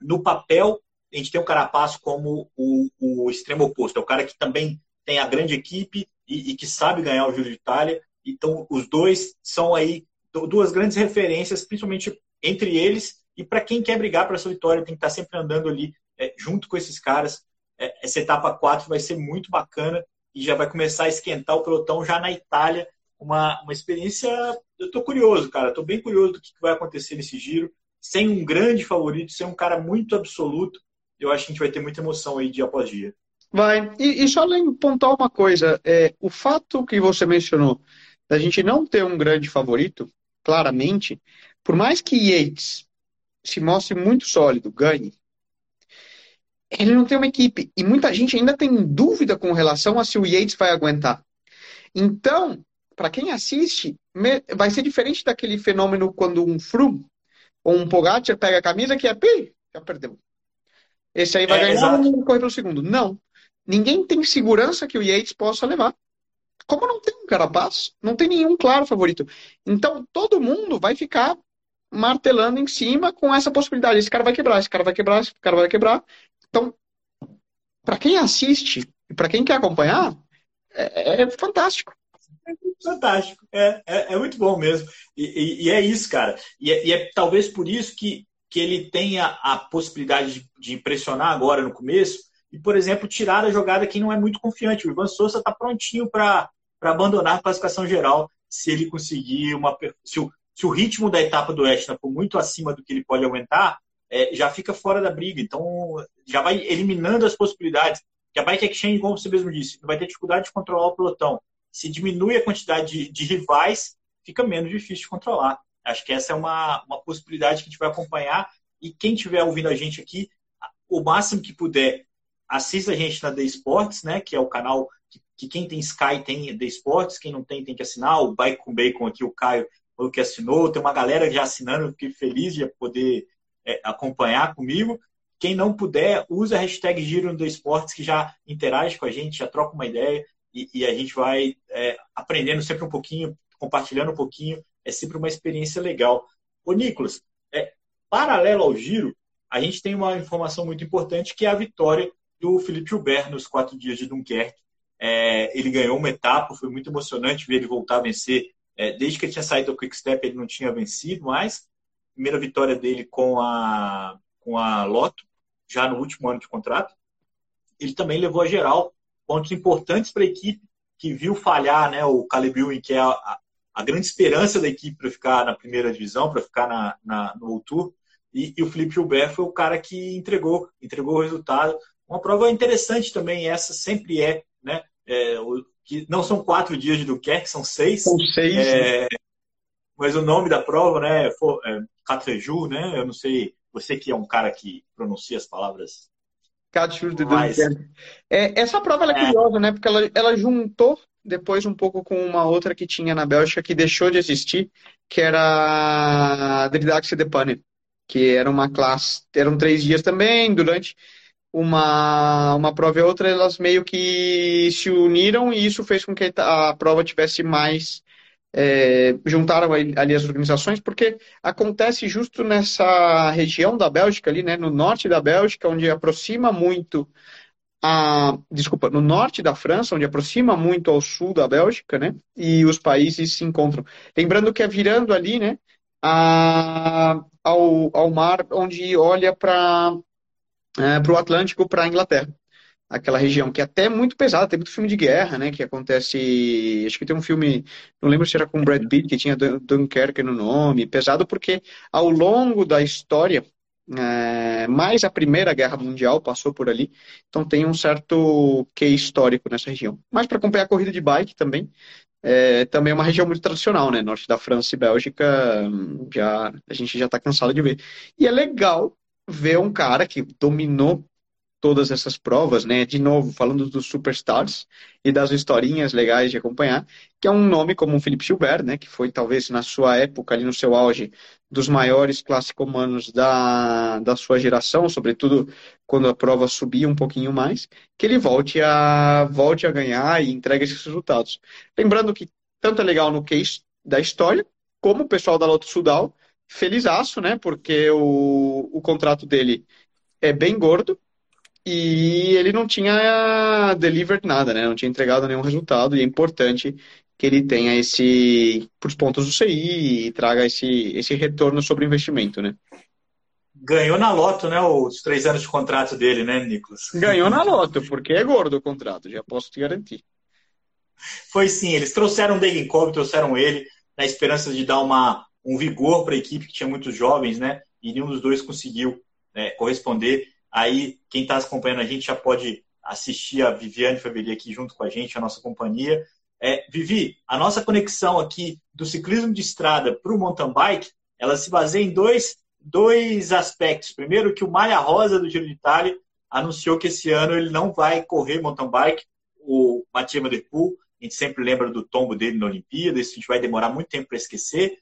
no papel, a gente tem o Carapaço como o, o, extremo oposto. É o cara que também tem a grande equipe e, e que sabe ganhar o Giro de Itália. Então, os dois são aí duas grandes referências, principalmente entre eles. E para quem quer brigar para essa vitória, tem que estar tá sempre andando ali é, junto com esses caras. É, essa etapa 4 vai ser muito bacana e já vai começar a esquentar o pelotão já na Itália. Uma, uma experiência. Eu estou curioso, cara. Estou bem curioso do que vai acontecer nesse giro. Sem um grande favorito, sem um cara muito absoluto, eu acho que a gente vai ter muita emoção aí dia após dia. Vai. E, e só pontuar uma coisa: é, o fato que você mencionou da gente não ter um grande favorito, claramente, por mais que Yates se mostre muito sólido, ganhe, ele não tem uma equipe. E muita gente ainda tem dúvida com relação a se o Yates vai aguentar. Então, para quem assiste, vai ser diferente daquele fenômeno quando um Froome ou um Pogacar pega a camisa que é, pi, já perdeu. Esse aí vai é, ganhar e correr pelo segundo. Não. Ninguém tem segurança que o Yates possa levar. Como não tem um Carapaz, não tem nenhum claro favorito. Então, todo mundo vai ficar martelando em cima com essa possibilidade. Esse cara vai quebrar, esse cara vai quebrar, esse cara vai quebrar. Então, para quem assiste e para quem quer acompanhar, é, é fantástico. É fantástico, é, é, é, muito bom mesmo. E, e, e é isso, cara. E é, e é, talvez por isso que, que ele tenha a possibilidade de, de impressionar agora no começo e, por exemplo, tirar a jogada quem não é muito confiante. O Ivan Souza está prontinho para abandonar a classificação geral se ele conseguir uma. Se o, se o ritmo da etapa do Etna for muito acima do que ele pode aumentar, é, já fica fora da briga. Então, já vai eliminando as possibilidades. Que a Bike Exchange, como você mesmo disse, vai ter dificuldade de controlar o pelotão. Se diminui a quantidade de, de rivais, fica menos difícil de controlar. Acho que essa é uma, uma possibilidade que a gente vai acompanhar. E quem estiver ouvindo a gente aqui, o máximo que puder, assista a gente na The Sports, né? Que é o canal que, que quem tem Sky tem The Sports, quem não tem tem que assinar. O Bike com Bacon aqui, o Caio o que assinou, tem uma galera já assinando, fiquei feliz de poder é, acompanhar comigo. Quem não puder, usa a hashtag Giro no Esportes, que já interage com a gente, já troca uma ideia e, e a gente vai é, aprendendo sempre um pouquinho, compartilhando um pouquinho. É sempre uma experiência legal. Ô, Nicolas, é, paralelo ao Giro, a gente tem uma informação muito importante que é a vitória do Felipe Gilbert nos quatro dias de Dunkerque. É, ele ganhou uma etapa, foi muito emocionante ver ele voltar a vencer é, desde que ele tinha saído do Quick Step, ele não tinha vencido mais. Primeira vitória dele com a, com a Lotto, já no último ano de contrato. Ele também levou a geral pontos importantes para a equipe, que viu falhar né, o Caleb Ewing, que é a, a, grande esperança da equipe para ficar na primeira divisão, para ficar na, na, no Tour. E, e, o Felipe Gilbert foi o cara que entregou, entregou o resultado. Uma prova interessante também, essa sempre é, né? É, o, que não são quatro dias de Dunkerque, são seis. São seis. É, né? Mas o nome da prova, né, é Catreju, né? Eu não sei, você que é um cara que pronuncia as palavras. Catreju de mas... Dunkerque. É, essa prova é, é curiosa, né? Porque ela, ela juntou depois um pouco com uma outra que tinha na Bélgica que deixou de existir, que era a Dridaxe de Pane, que era uma classe, eram três dias também, durante uma, uma prova e outra, elas meio que se uniram e isso fez com que a prova tivesse mais. É, juntaram ali as organizações, porque acontece justo nessa região da Bélgica, ali, né, no norte da Bélgica, onde aproxima muito a, desculpa, no norte da França, onde aproxima muito ao sul da Bélgica, né, e os países se encontram. Lembrando que é virando ali, né, a, ao, ao mar, onde olha para é, o Atlântico, para a Inglaterra. Aquela região que é até muito pesada, tem muito filme de guerra, né? Que acontece. Acho que tem um filme, não lembro se era com Brad Pitt, que tinha Dunkerque no nome. Pesado porque ao longo da história, é, mais a Primeira Guerra Mundial passou por ali, então tem um certo que histórico nessa região. Mas para acompanhar a corrida de bike também, é, também é uma região muito tradicional, né? Norte da França e Bélgica, já, a gente já está cansado de ver. E é legal ver um cara que dominou todas essas provas, né? De novo, falando dos superstars e das historinhas legais de acompanhar, que é um nome como o Felipe Gilbert, né? Que foi talvez na sua época, ali no seu auge, dos maiores classicomanos da, da sua geração, sobretudo quando a prova subia um pouquinho mais, que ele volte a, volte a ganhar e entregue esses resultados. Lembrando que tanto é legal no case da história, como o pessoal da Loto Sudal felizaço, né? Porque o, o contrato dele é bem gordo e ele não tinha delivered nada, né? Não tinha entregado nenhum resultado e é importante que ele tenha esse os pontos do CI e traga esse, esse retorno sobre o investimento, né? Ganhou na loto, né? Os três anos de contrato dele, né, Nicolas? Ganhou na loto, porque é gordo o contrato, já posso te garantir. Foi sim, eles trouxeram o Degenkolb, trouxeram ele na esperança de dar uma, um vigor para a equipe que tinha muitos jovens, né? E nenhum dos dois conseguiu né, corresponder. Aí, quem está acompanhando a gente já pode assistir a Viviane Fabeli aqui junto com a gente, a nossa companhia. É, Vivi, a nossa conexão aqui do ciclismo de estrada para o mountain bike, ela se baseia em dois, dois aspectos. Primeiro, que o Malha Rosa do Giro de Itália anunciou que esse ano ele não vai correr mountain bike, o Mathieu Van Der Poel, a gente sempre lembra do tombo dele na Olimpíada, isso a gente vai demorar muito tempo para esquecer.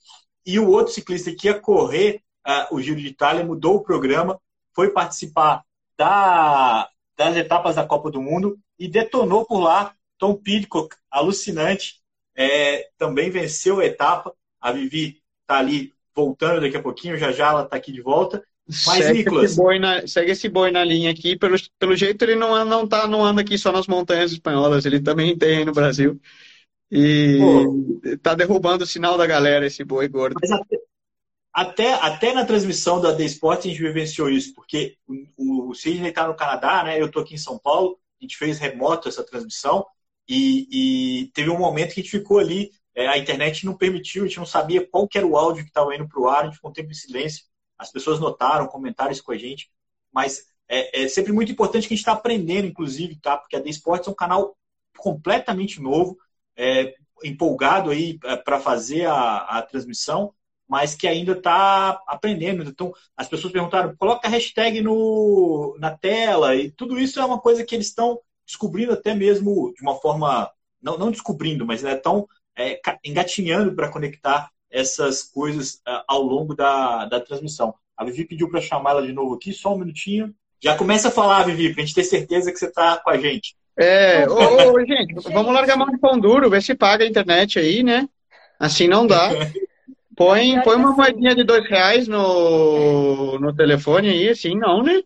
E o outro ciclista que ia correr uh, o Giro de Itália mudou o programa, foi participar da, das etapas da Copa do Mundo e detonou por lá. Tom Pidcock, alucinante, é, também venceu a etapa. A Vivi está ali voltando daqui a pouquinho, já já ela está aqui de volta. Mas, segue Nicolas. Esse boi na, segue esse boi na linha aqui. Pelo, pelo jeito, ele não, não, tá, não anda aqui só nas montanhas espanholas, ele também tem no Brasil. E Pô. tá derrubando o sinal da galera, esse boi gordo. Mas até, até, até na transmissão da The Sport a gente vivenciou isso, porque o, o Sidney está no Canadá, né? Eu estou aqui em São Paulo, a gente fez remoto essa transmissão e, e teve um momento que a gente ficou ali, é, a internet não permitiu, a gente não sabia qual era o áudio que estava indo para o ar, a gente ficou um tempo em silêncio as pessoas notaram, comentaram isso com a gente, mas é, é sempre muito importante que a gente está aprendendo, inclusive, tá? Porque a The Sports é um canal completamente novo, é, empolgado aí é, para fazer a, a transmissão, mas que ainda está aprendendo. Então, as pessoas perguntaram, coloca a hashtag no, na tela, e tudo isso é uma coisa que eles estão descobrindo até mesmo de uma forma, não, não descobrindo, mas estão né, é, engatinhando para conectar essas coisas uh, ao longo da, da transmissão. A Vivi pediu para chamá-la de novo aqui, só um minutinho. Já começa a falar, Vivi, para a gente ter certeza que você está com a gente. É, ô, ô, gente, vamos largar a mão de pão duro, ver se paga a internet aí, né? Assim não dá. (laughs) Põe, põe uma moedinha de dois reais no, no telefone aí, assim não, né?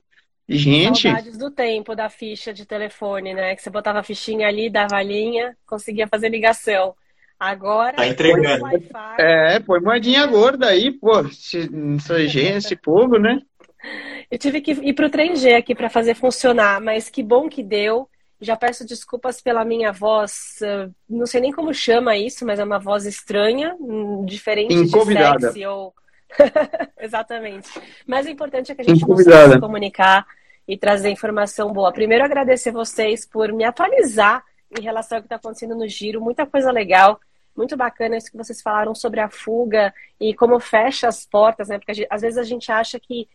Gente. Saudades do tempo da ficha de telefone, né? Que você botava a fichinha ali, dava a linha, conseguia fazer ligação. Agora. Tá entregando. É, põe moedinha gorda aí, pô. Insurgência, esse povo, né? Eu tive que ir pro 3G aqui para fazer funcionar, mas que bom que deu. Já peço desculpas pela minha voz. Não sei nem como chama isso, mas é uma voz estranha, hum, diferente de sexy ou. (laughs) Exatamente. Mas o importante é que a gente consiga se comunicar e trazer informação boa. Primeiro, agradecer vocês por me atualizar em relação ao que está acontecendo no giro, muita coisa legal. Muito bacana isso que vocês falaram sobre a fuga e como fecha as portas, né? Porque gente, às vezes a gente acha que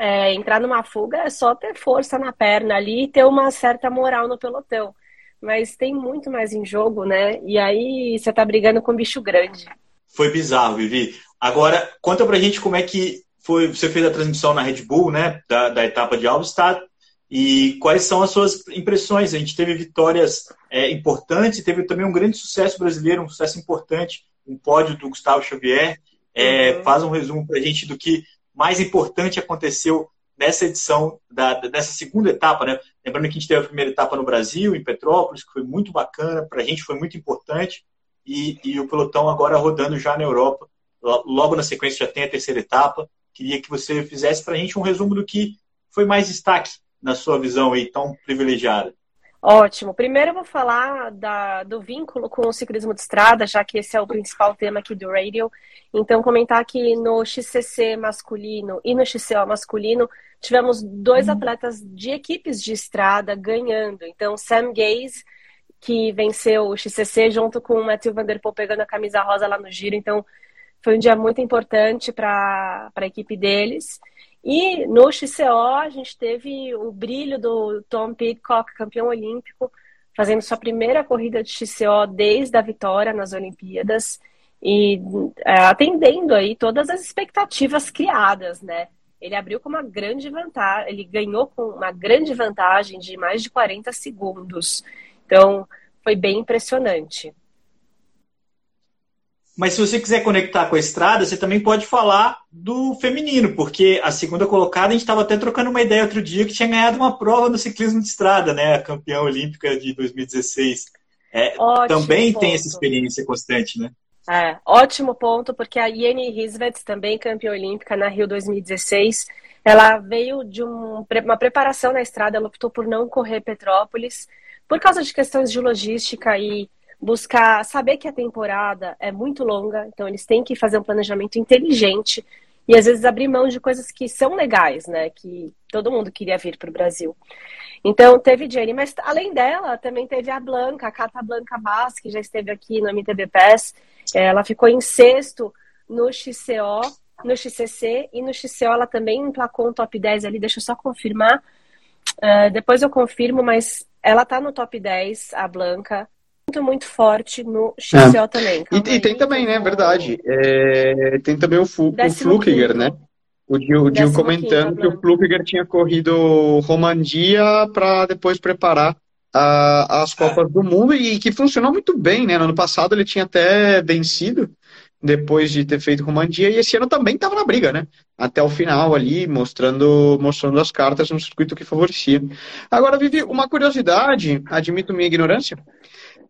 é, entrar numa fuga é só ter força na perna ali e ter uma certa moral no pelotão. Mas tem muito mais em jogo, né? E aí você tá brigando com um bicho grande. Foi bizarro, Vivi. Agora, conta pra gente como é que foi. Você fez a transmissão na Red Bull, né? Da, da etapa de Albstadt. E quais são as suas impressões? A gente teve vitórias é, importantes, teve também um grande sucesso brasileiro, um sucesso importante, um pódio do Gustavo Xavier. É, uhum. Faz um resumo para a gente do que mais importante aconteceu nessa edição, da, dessa segunda etapa. Né? Lembrando que a gente teve a primeira etapa no Brasil, em Petrópolis, que foi muito bacana, para a gente foi muito importante, e, e o pelotão agora rodando já na Europa. Logo na sequência já tem a terceira etapa. Queria que você fizesse para a gente um resumo do que foi mais destaque na sua visão aí tão privilegiada? Ótimo. Primeiro eu vou falar da, do vínculo com o ciclismo de estrada, já que esse é o principal tema aqui do Radio. Então, comentar que no XCC masculino e no XCO masculino tivemos dois uhum. atletas de equipes de estrada ganhando. Então, Sam Gaze, que venceu o XCC junto com o Matthew Van Der Poel pegando a camisa rosa lá no giro. Então, foi um dia muito importante para a equipe deles. E no XCO a gente teve o brilho do Tom Pidcock, campeão olímpico, fazendo sua primeira corrida de XCO desde a vitória nas Olimpíadas e é, atendendo aí todas as expectativas criadas, né? Ele abriu com uma grande vantagem, ele ganhou com uma grande vantagem de mais de 40 segundos. Então, foi bem impressionante. Mas se você quiser conectar com a estrada, você também pode falar do feminino, porque a segunda colocada, a gente estava até trocando uma ideia outro dia que tinha ganhado uma prova no ciclismo de estrada, né? A campeã olímpica de 2016. É, também ponto. tem essa experiência constante, né? É, ótimo ponto, porque a Yeni Risvets, também campeã olímpica na Rio 2016, ela veio de um, uma preparação na estrada, ela optou por não correr Petrópolis, por causa de questões de logística e buscar saber que a temporada é muito longa, então eles têm que fazer um planejamento inteligente e às vezes abrir mão de coisas que são legais, né? Que todo mundo queria vir para o Brasil. Então teve Jenny, mas além dela também teve a Blanca, a Cata Blanca Vaz, que já esteve aqui no MTB Pass. Ela ficou em sexto no XCO, no XCC e no XCO ela também emplacou um top 10 ali. Deixa eu só confirmar. Uh, depois eu confirmo, mas ela tá no top 10, a Blanca muito forte no XCO é. também. E, e, tem também, né? Verdade. É, tem também o, Fu, o Flukiger, né? O Gil, Gil comentando que o Flukiger tinha corrido Romandia para depois preparar a, as Copas é. do Mundo e que funcionou muito bem, né? No ano passado ele tinha até vencido depois de ter feito Romandia, e esse ano também estava na briga, né? Até o final ali, mostrando, mostrando as cartas no circuito que favorecia. Agora, Vivi, uma curiosidade, admito minha ignorância,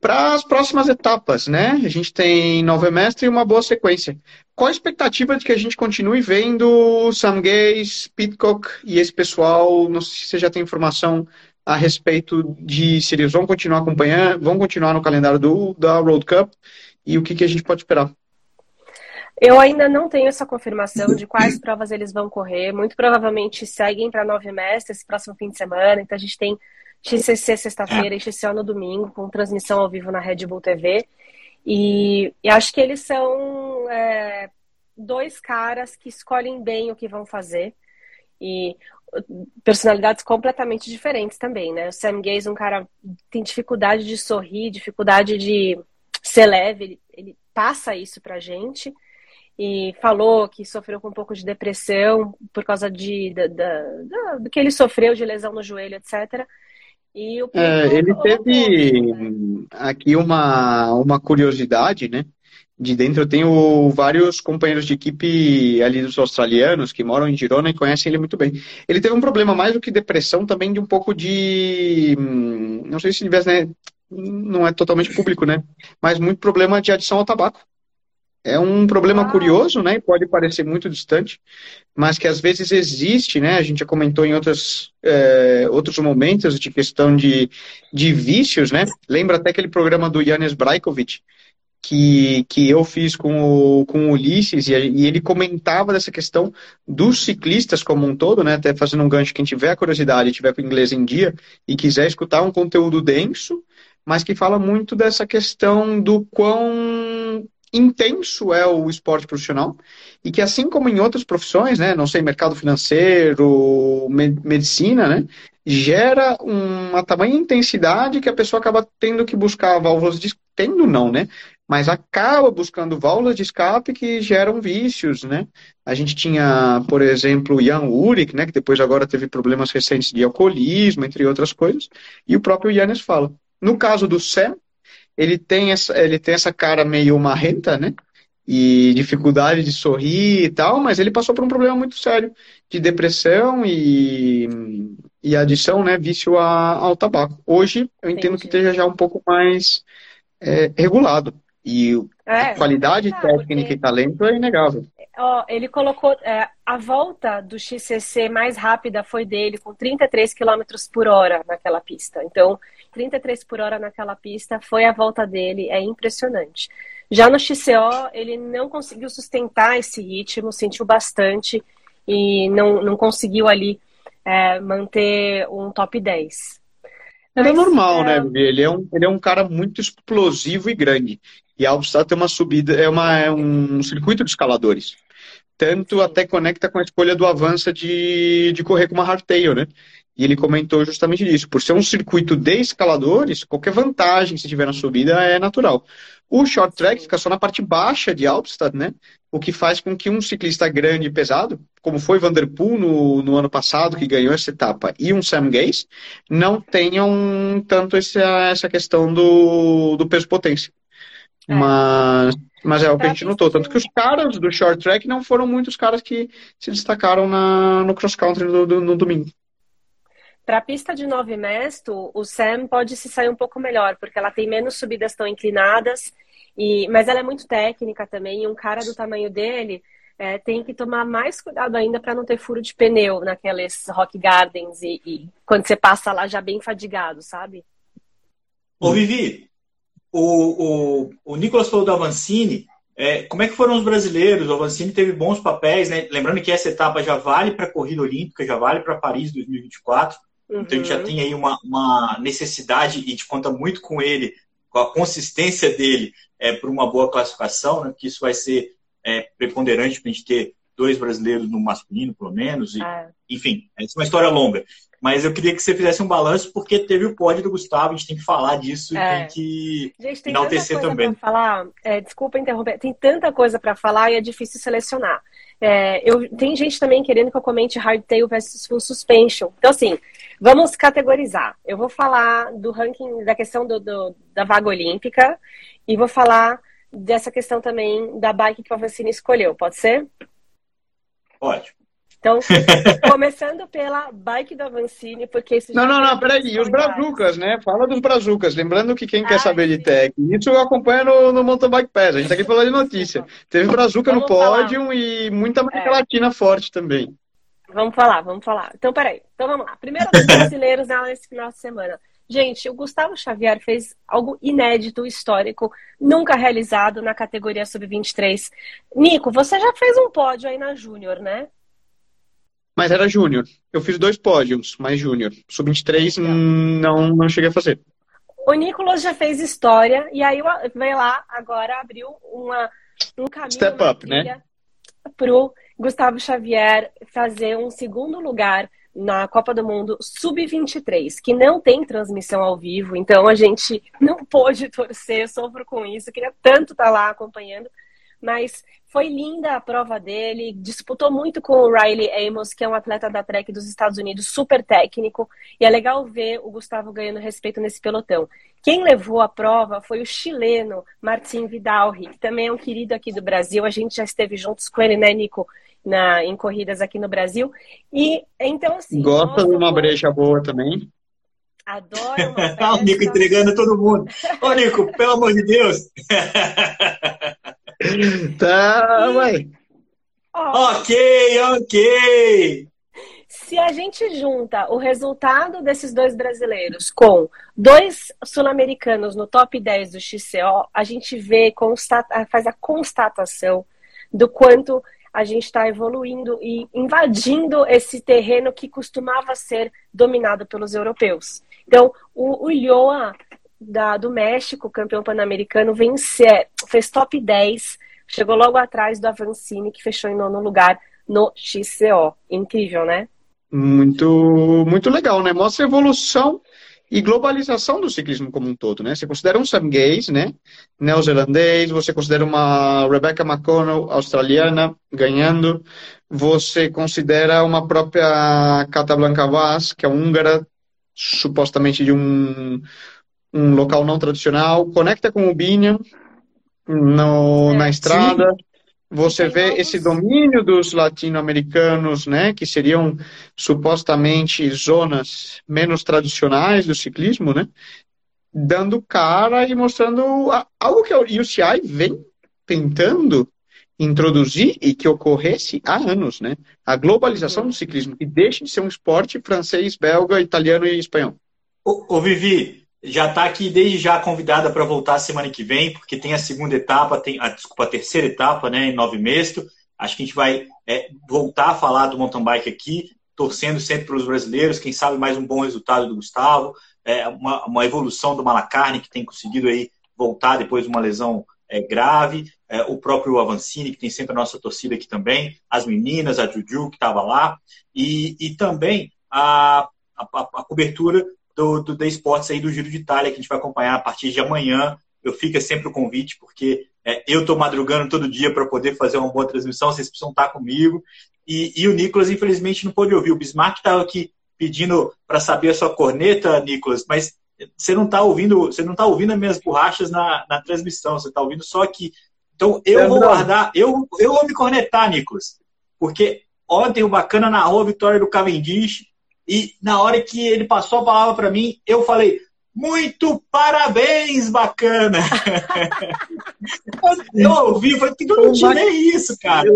para as próximas etapas, né? A gente tem Nova Mestre e uma boa sequência. Qual a expectativa de que a gente continue vendo Sam Gaze, Pitcock e esse pessoal? Não sei se você já tem informação a respeito de se eles vão continuar acompanhando, vão continuar no calendário do, da Road Cup e o que, que a gente pode esperar. Eu ainda não tenho essa confirmação de quais provas eles vão correr. Muito provavelmente seguem para Nove Mestres esse próximo fim de semana. Então a gente tem XCC sexta-feira e XCO no domingo, com transmissão ao vivo na Red Bull TV. E, e acho que eles são é, dois caras que escolhem bem o que vão fazer. E personalidades completamente diferentes também, né? O Sam Gaze, um cara tem dificuldade de sorrir, dificuldade de ser leve, ele, ele passa isso pra gente e falou que sofreu com um pouco de depressão por causa de, da, da, da, do que ele sofreu de lesão no joelho, etc. E o é, ele teve né? aqui uma, uma curiosidade, né? De dentro eu tenho vários companheiros de equipe ali dos australianos que moram em Girona e conhecem ele muito bem. Ele teve um problema mais do que depressão, também de um pouco de. Hum, não sei se tivesse, né? Não é totalmente público, né? Mas muito problema de adição ao tabaco. É um problema ah. curioso, né? Pode parecer muito distante, mas que às vezes existe, né? A gente já comentou em outros, é, outros momentos de questão de, de vícios, né? Lembra até aquele programa do Janis Brajkovic, que, que eu fiz com o, com o Ulisses, e, e, ele comentava dessa questão dos ciclistas como um todo, né? Até fazendo um gancho, quem tiver curiosidade, tiver com o inglês em dia e quiser escutar um conteúdo denso, mas que fala muito dessa questão do quão intenso é o esporte profissional e que assim como em outras profissões, né, não sei, mercado financeiro, medicina, né, gera uma tamanha intensidade que a pessoa acaba tendo que buscar válvulas de tendo não, né, mas acaba buscando válvulas de escape que geram vícios, né? A gente tinha, por exemplo, o Jan Urik, né, que depois agora teve problemas recentes de alcoolismo, entre outras coisas, e o próprio Yannis fala. No caso do Sam, ele tem essa, ele tem essa cara meio marrenta, né? E dificuldade de sorrir e tal, mas ele passou por um problema muito sério de depressão e, e adição, né? Vício a, ao tabaco. Hoje eu entendo Entendi. que esteja já um pouco mais é, regulado. E é, a qualidade é, técnica porque... e talento é inegável. Ó, ele colocou é, a volta do XCC mais rápida foi dele com 33 km por hora naquela pista. Então, 33 por hora naquela pista, foi a volta dele, é impressionante. Já no XCO, ele não conseguiu sustentar esse ritmo, sentiu bastante e não, não conseguiu ali é, manter um top 10. Ele é normal, é... né, Ele é, um, ele é um cara muito explosivo e grande. E a Albstadt tem uma subida, é, uma, é um circuito de escaladores. Tanto até conecta com a escolha do Avança de, de correr com uma hardtail, né? E ele comentou justamente isso. Por ser um circuito de escaladores, qualquer vantagem que se tiver na subida é natural. O short track fica só na parte baixa de Alpstad, né? O que faz com que um ciclista grande e pesado, como foi Vanderpool no, no ano passado, que ganhou essa etapa, e um Sam Gaze, não tenham tanto essa, essa questão do, do peso-potência. É. Mas, mas é o que a gente notou. Tanto que os caras do short track não foram muitos caras que se destacaram na, no cross-country no domingo. Para a pista de Nove Mesto, o Sam pode se sair um pouco melhor, porque ela tem menos subidas tão inclinadas, e, mas ela é muito técnica também, e um cara do tamanho dele é, tem que tomar mais cuidado ainda para não ter furo de pneu naqueles rock gardens e, e, quando você passa lá já bem fadigado, sabe? Ô Vivi, o, o, o Nicolas falou do Avancini, é, como é que foram os brasileiros? O Avancini teve bons papéis, né? Lembrando que essa etapa já vale para a corrida olímpica, já vale para Paris 2024. Uhum. Então a gente já tem aí uma, uma necessidade, e te conta muito com ele, com a consistência dele é, para uma boa classificação, né? que isso vai ser é, preponderante para a gente ter dois brasileiros no masculino, pelo menos. E, é. Enfim, essa é uma história longa. Mas eu queria que você fizesse um balanço, porque teve o pódio do Gustavo, a gente tem que falar disso é. e tem que gente, tem enaltecer tanta coisa também. falar. É, desculpa interromper, tem tanta coisa para falar e é difícil selecionar. É, eu, tem gente também querendo que eu comente hardtail versus full suspension. Então, assim, vamos categorizar. Eu vou falar do ranking, da questão do, do da vaga olímpica e vou falar dessa questão também da bike que o Avancini escolheu. Pode ser? Ótimo. Então, (laughs) começando pela bike da Avancini, porque isso Não, não, não, peraí. E os brazucas, né? Fala dos brazucas. Lembrando que quem quer saber de tech, isso eu acompanho no, no Mountain Bike Pass. A gente tá aqui falando de notícia. Teve brazuca vamos no pódio falar. e muita América é. Latina forte também. Vamos falar, vamos falar. Então, peraí. Então, vamos lá. Primeiro dos brasileiros nesse final de semana. Gente, o Gustavo Xavier fez algo inédito, histórico, nunca realizado na categoria sub-23. Nico, você já fez um pódio aí na Júnior, né? Mas era júnior. Eu fiz dois pódios, mais júnior. Sub-23 não, não cheguei a fazer. O Nicolas já fez história e aí veio lá, agora abriu uma, um caminho Step up, né? pro Gustavo Xavier fazer um segundo lugar na Copa do Mundo Sub-23, que não tem transmissão ao vivo, então a gente não pôde torcer, sofro com isso, queria tanto estar lá acompanhando, mas foi linda a prova dele, disputou muito com o Riley Amos, que é um atleta da Trek dos Estados Unidos, super técnico, e é legal ver o Gustavo ganhando respeito nesse pelotão. Quem levou a prova foi o chileno Martin Vidalri, que também é um querido aqui do Brasil, a gente já esteve juntos com ele, né, Nico, na, em corridas aqui no Brasil. E então assim. Gosta de uma brecha boa também. Adoro. (laughs) o Nico entregando todo mundo. Ô, Nico, (laughs) pelo amor de Deus. tá, vai. Ok, ok. Se a gente junta o resultado desses dois brasileiros com dois sul-americanos no top 10 do XCO, a gente vê, constata, faz a constatação do quanto a gente está evoluindo e invadindo esse terreno que costumava ser dominado pelos europeus. Então, o, o Ioa da, do México, campeão pan-americano, fez top 10, chegou logo atrás do Avancini, que fechou em nono lugar no XCO. Incrível, né? Muito, muito legal, né? Mostra a evolução e globalização do ciclismo como um todo, né? Você considera um Sam Gaze, né? Neozelandês, você considera uma Rebecca McConnell, australiana, ganhando, você considera uma própria Cata Blanca Vaz, que é húngara, supostamente de um um local não tradicional, conecta com o Binion no, é, na estrada. Sim. Você vê esse domínio dos latino-americanos, né, que seriam supostamente zonas menos tradicionais do ciclismo, né, dando cara e mostrando algo que o UCI vem tentando introduzir e que ocorresse há anos, né? A globalização do ciclismo, que deixe de ser um esporte francês, belga, italiano e espanhol. Ô, ô Vivi, já está aqui desde já convidada para voltar semana que vem, porque tem a segunda etapa, tem a, desculpa, a terceira etapa, né, em Nove Mesto. Acho que a gente vai é, voltar a falar do mountain bike aqui, torcendo sempre para os brasileiros, quem sabe mais um bom resultado do Gustavo, é, uma, uma evolução do Malacarne, que tem conseguido aí voltar depois de uma lesão é, grave, é, o próprio Avancini, que tem sempre a nossa torcida aqui também, as meninas, a Juju, que estava lá, e, e também a, a, a cobertura do, do The Sports aí do Giro de Itália, que a gente vai acompanhar a partir de amanhã. Eu fico sempre o convite, porque é, eu estou madrugando todo dia para poder fazer uma boa transmissão, vocês precisam estar comigo. E, e o Nicolas, infelizmente, não pôde ouvir. O Bismarck estava aqui pedindo para saber a sua corneta, Nicolas, mas você não está ouvindo, você não tá ouvindo as minhas borrachas na, na transmissão, você está ouvindo só aqui. Então eu é vou guardar, eu, eu vou me cornetar, Nicolas, porque ontem o bacana narrou a vitória do Cavendish, e na hora que ele passou a palavra para mim, eu falei: muito parabéns, bacana! (laughs) eu ouvi, falei, que eu não tirei isso, cara.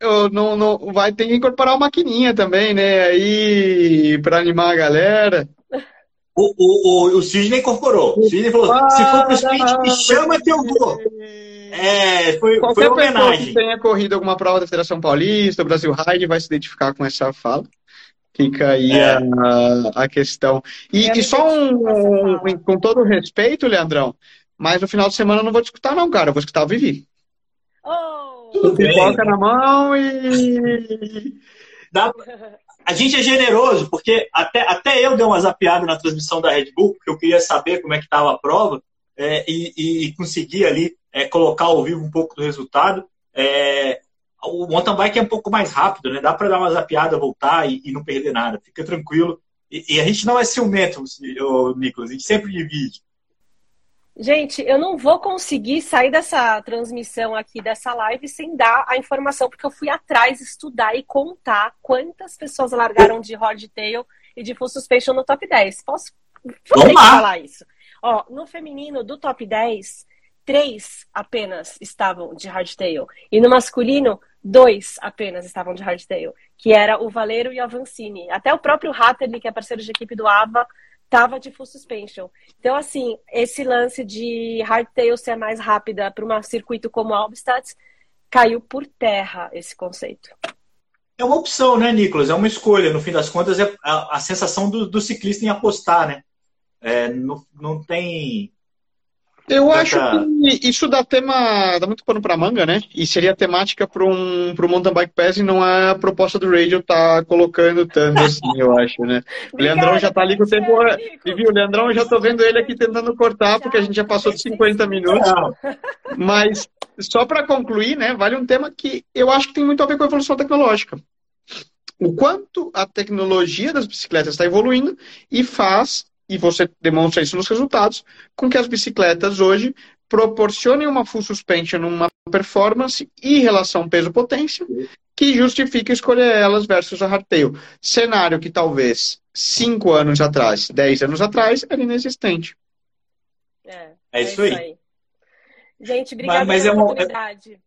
Eu, não, não, vai ter que incorporar uma maquininha também, né? Aí, para animar a galera. O, o, o, o Sidney incorporou. O Sidney falou: se for pro speed, me chama que eu vou. É, foi, Qualquer foi homenagem. que tenha corrido alguma prova da Federação Paulista, o Brasil Ride vai se identificar com essa fala. Fica aí é. a, a questão. E, e só um, um, com todo respeito, Leandrão, mas no final de semana eu não vou discutir não, cara. Eu vou escutar o Vivi. Oh! Pipoca na mão e. Dá, a gente é generoso, porque até, até eu dei uma zapiada na transmissão da Red Bull, porque eu queria saber como é que estava a prova, é, e, e, consegui ali é, colocar ao vivo um pouco do resultado. É, o mountain bike é um pouco mais rápido, né? Dá para dar uma zapiada, voltar e, e, não perder nada. Fica tranquilo. E, e, a gente não é ciumento, Nicolas, a gente sempre divide. Gente, eu não vou conseguir sair dessa transmissão aqui, dessa live, sem dar a informação, porque eu fui atrás estudar e contar quantas pessoas largaram de hardtail e de full suspension no top 10. Posso Vamos lá. falar isso? Ó, no feminino do top 10, três apenas estavam de hardtail. E no masculino, dois apenas estavam de hardtail, que era o Valeiro e o Avancini. Até o próprio Hatterley, que é parceiro de equipe do Ava, tava de full suspension. Então, assim, esse lance de hardtail ser mais rápida para um circuito como Albstadt caiu por terra esse conceito. É uma opção, né, Nicolas? É uma escolha. No fim das contas, é a, a sensação do, do, ciclista em apostar, né? É, não, não tem eu acho que isso dá tema, dá muito pano para manga, né? E seria temática para um, pro Mountain Bike Pass e não é a proposta do Radio tá colocando tanto assim, eu acho, né? O Leandrão já tá ali com o tempo. E viu, o Leandrão, eu já tô vendo ele aqui tentando cortar, porque a gente já passou de 50 minutos. Mas, só para concluir, né? Vale um tema que eu acho que tem muito a ver com a evolução tecnológica. O quanto a tecnologia das bicicletas está evoluindo e faz e você demonstra isso nos resultados, com que as bicicletas hoje proporcionem uma full suspension, uma performance e relação peso-potência que justifica escolher elas versus a hardtail. Cenário que talvez 5 anos atrás, 10 anos atrás, era inexistente. É, é, é isso, aí. aí. Gente, obrigada mas, mas pela é oportunidade. É,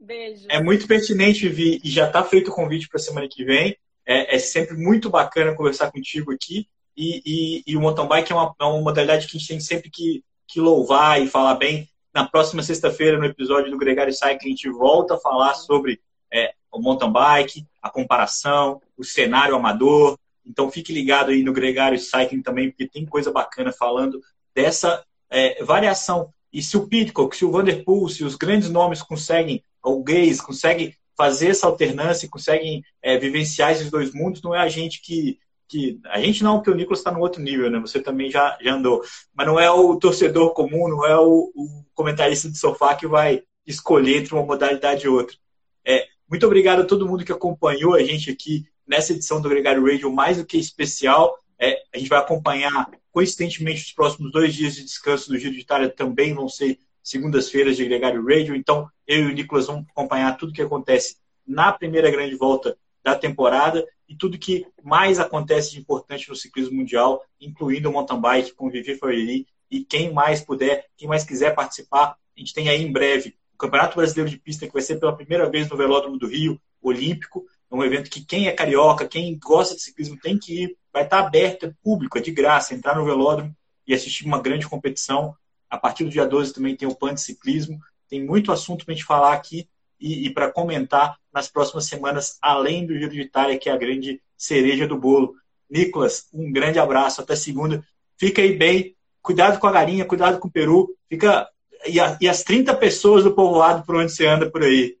Beijo. É muito pertinente, Vi, e já está feito o convite para a semana que vem. É, é sempre muito bacana conversar contigo aqui. E, e, e o mountain bike é uma, é uma modalidade que a gente tem sempre que, que louvar e falar bem. Na próxima sexta-feira, no episódio do Gregário Cycling, a gente volta a falar sobre é, o mountain bike, a comparação, o cenário amador. Então fique ligado aí no Gregário Cycling também, porque tem coisa bacana falando dessa é, variação. E se o Pitcock, se o Vanderpool, se os grandes nomes conseguem, ou gays, conseguem fazer essa alternância, conseguem é, vivenciar esses dois mundos, não é a gente que que a gente não, porque o Nicolas está no outro nível, né? Você também já, já andou. Mas não é o torcedor comum, não é o, o comentarista de sofá que vai escolher entre uma modalidade e outra. É, muito obrigado a todo mundo que acompanhou a gente aqui nessa edição do Gregário Radio, mais do que especial. É, a gente vai acompanhar, coincidentemente, os próximos dois dias de descanso do Giro de Itália também vão ser segundas-feiras de Gregário Radio. Então, eu e o Nicolas vamos acompanhar tudo que acontece na primeira grande volta da temporada e tudo que mais acontece de importante no ciclismo mundial, incluindo o mountain bike com Vivi Ferreri. E quem mais puder, quem mais quiser participar, a gente tem aí em breve o Campeonato Brasileiro de Pista, que vai ser pela primeira vez no Velódromo do Rio, Olímpico. É um evento que quem é carioca, quem gosta de ciclismo tem que ir. Vai estar aberto, é público, é de graça, entrar no velódromo e assistir uma grande competição. A partir do dia 12 também tem o PAN de Ciclismo. Tem muito assunto para a gente falar aqui e, e para comentar nas próximas semanas, além do Giro de Itália, que é a grande cereja do bolo. Nicolas, um grande abraço, até segunda. Fica aí bem, cuidado com a galinha, cuidado com o peru, fica e, a, e as 30 pessoas do povoado por onde você anda por aí.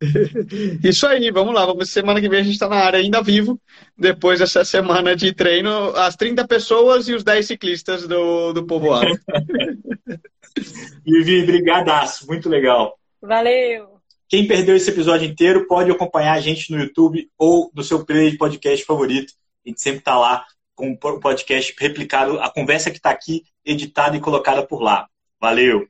(laughs) Isso aí, vamos lá. Vamos semana que vem a gente está na área ainda vivo. Depois dessa semana de treino, as 30 pessoas e os 10 ciclistas do, do povoado. (laughs) Vivi, brigadaço, muito legal. Valeu. Quem perdeu esse episódio inteiro pode acompanhar a gente no YouTube ou no seu player de podcast favorito. A gente sempre está lá com o podcast replicado, a conversa que está aqui, editada e colocada por lá. Valeu!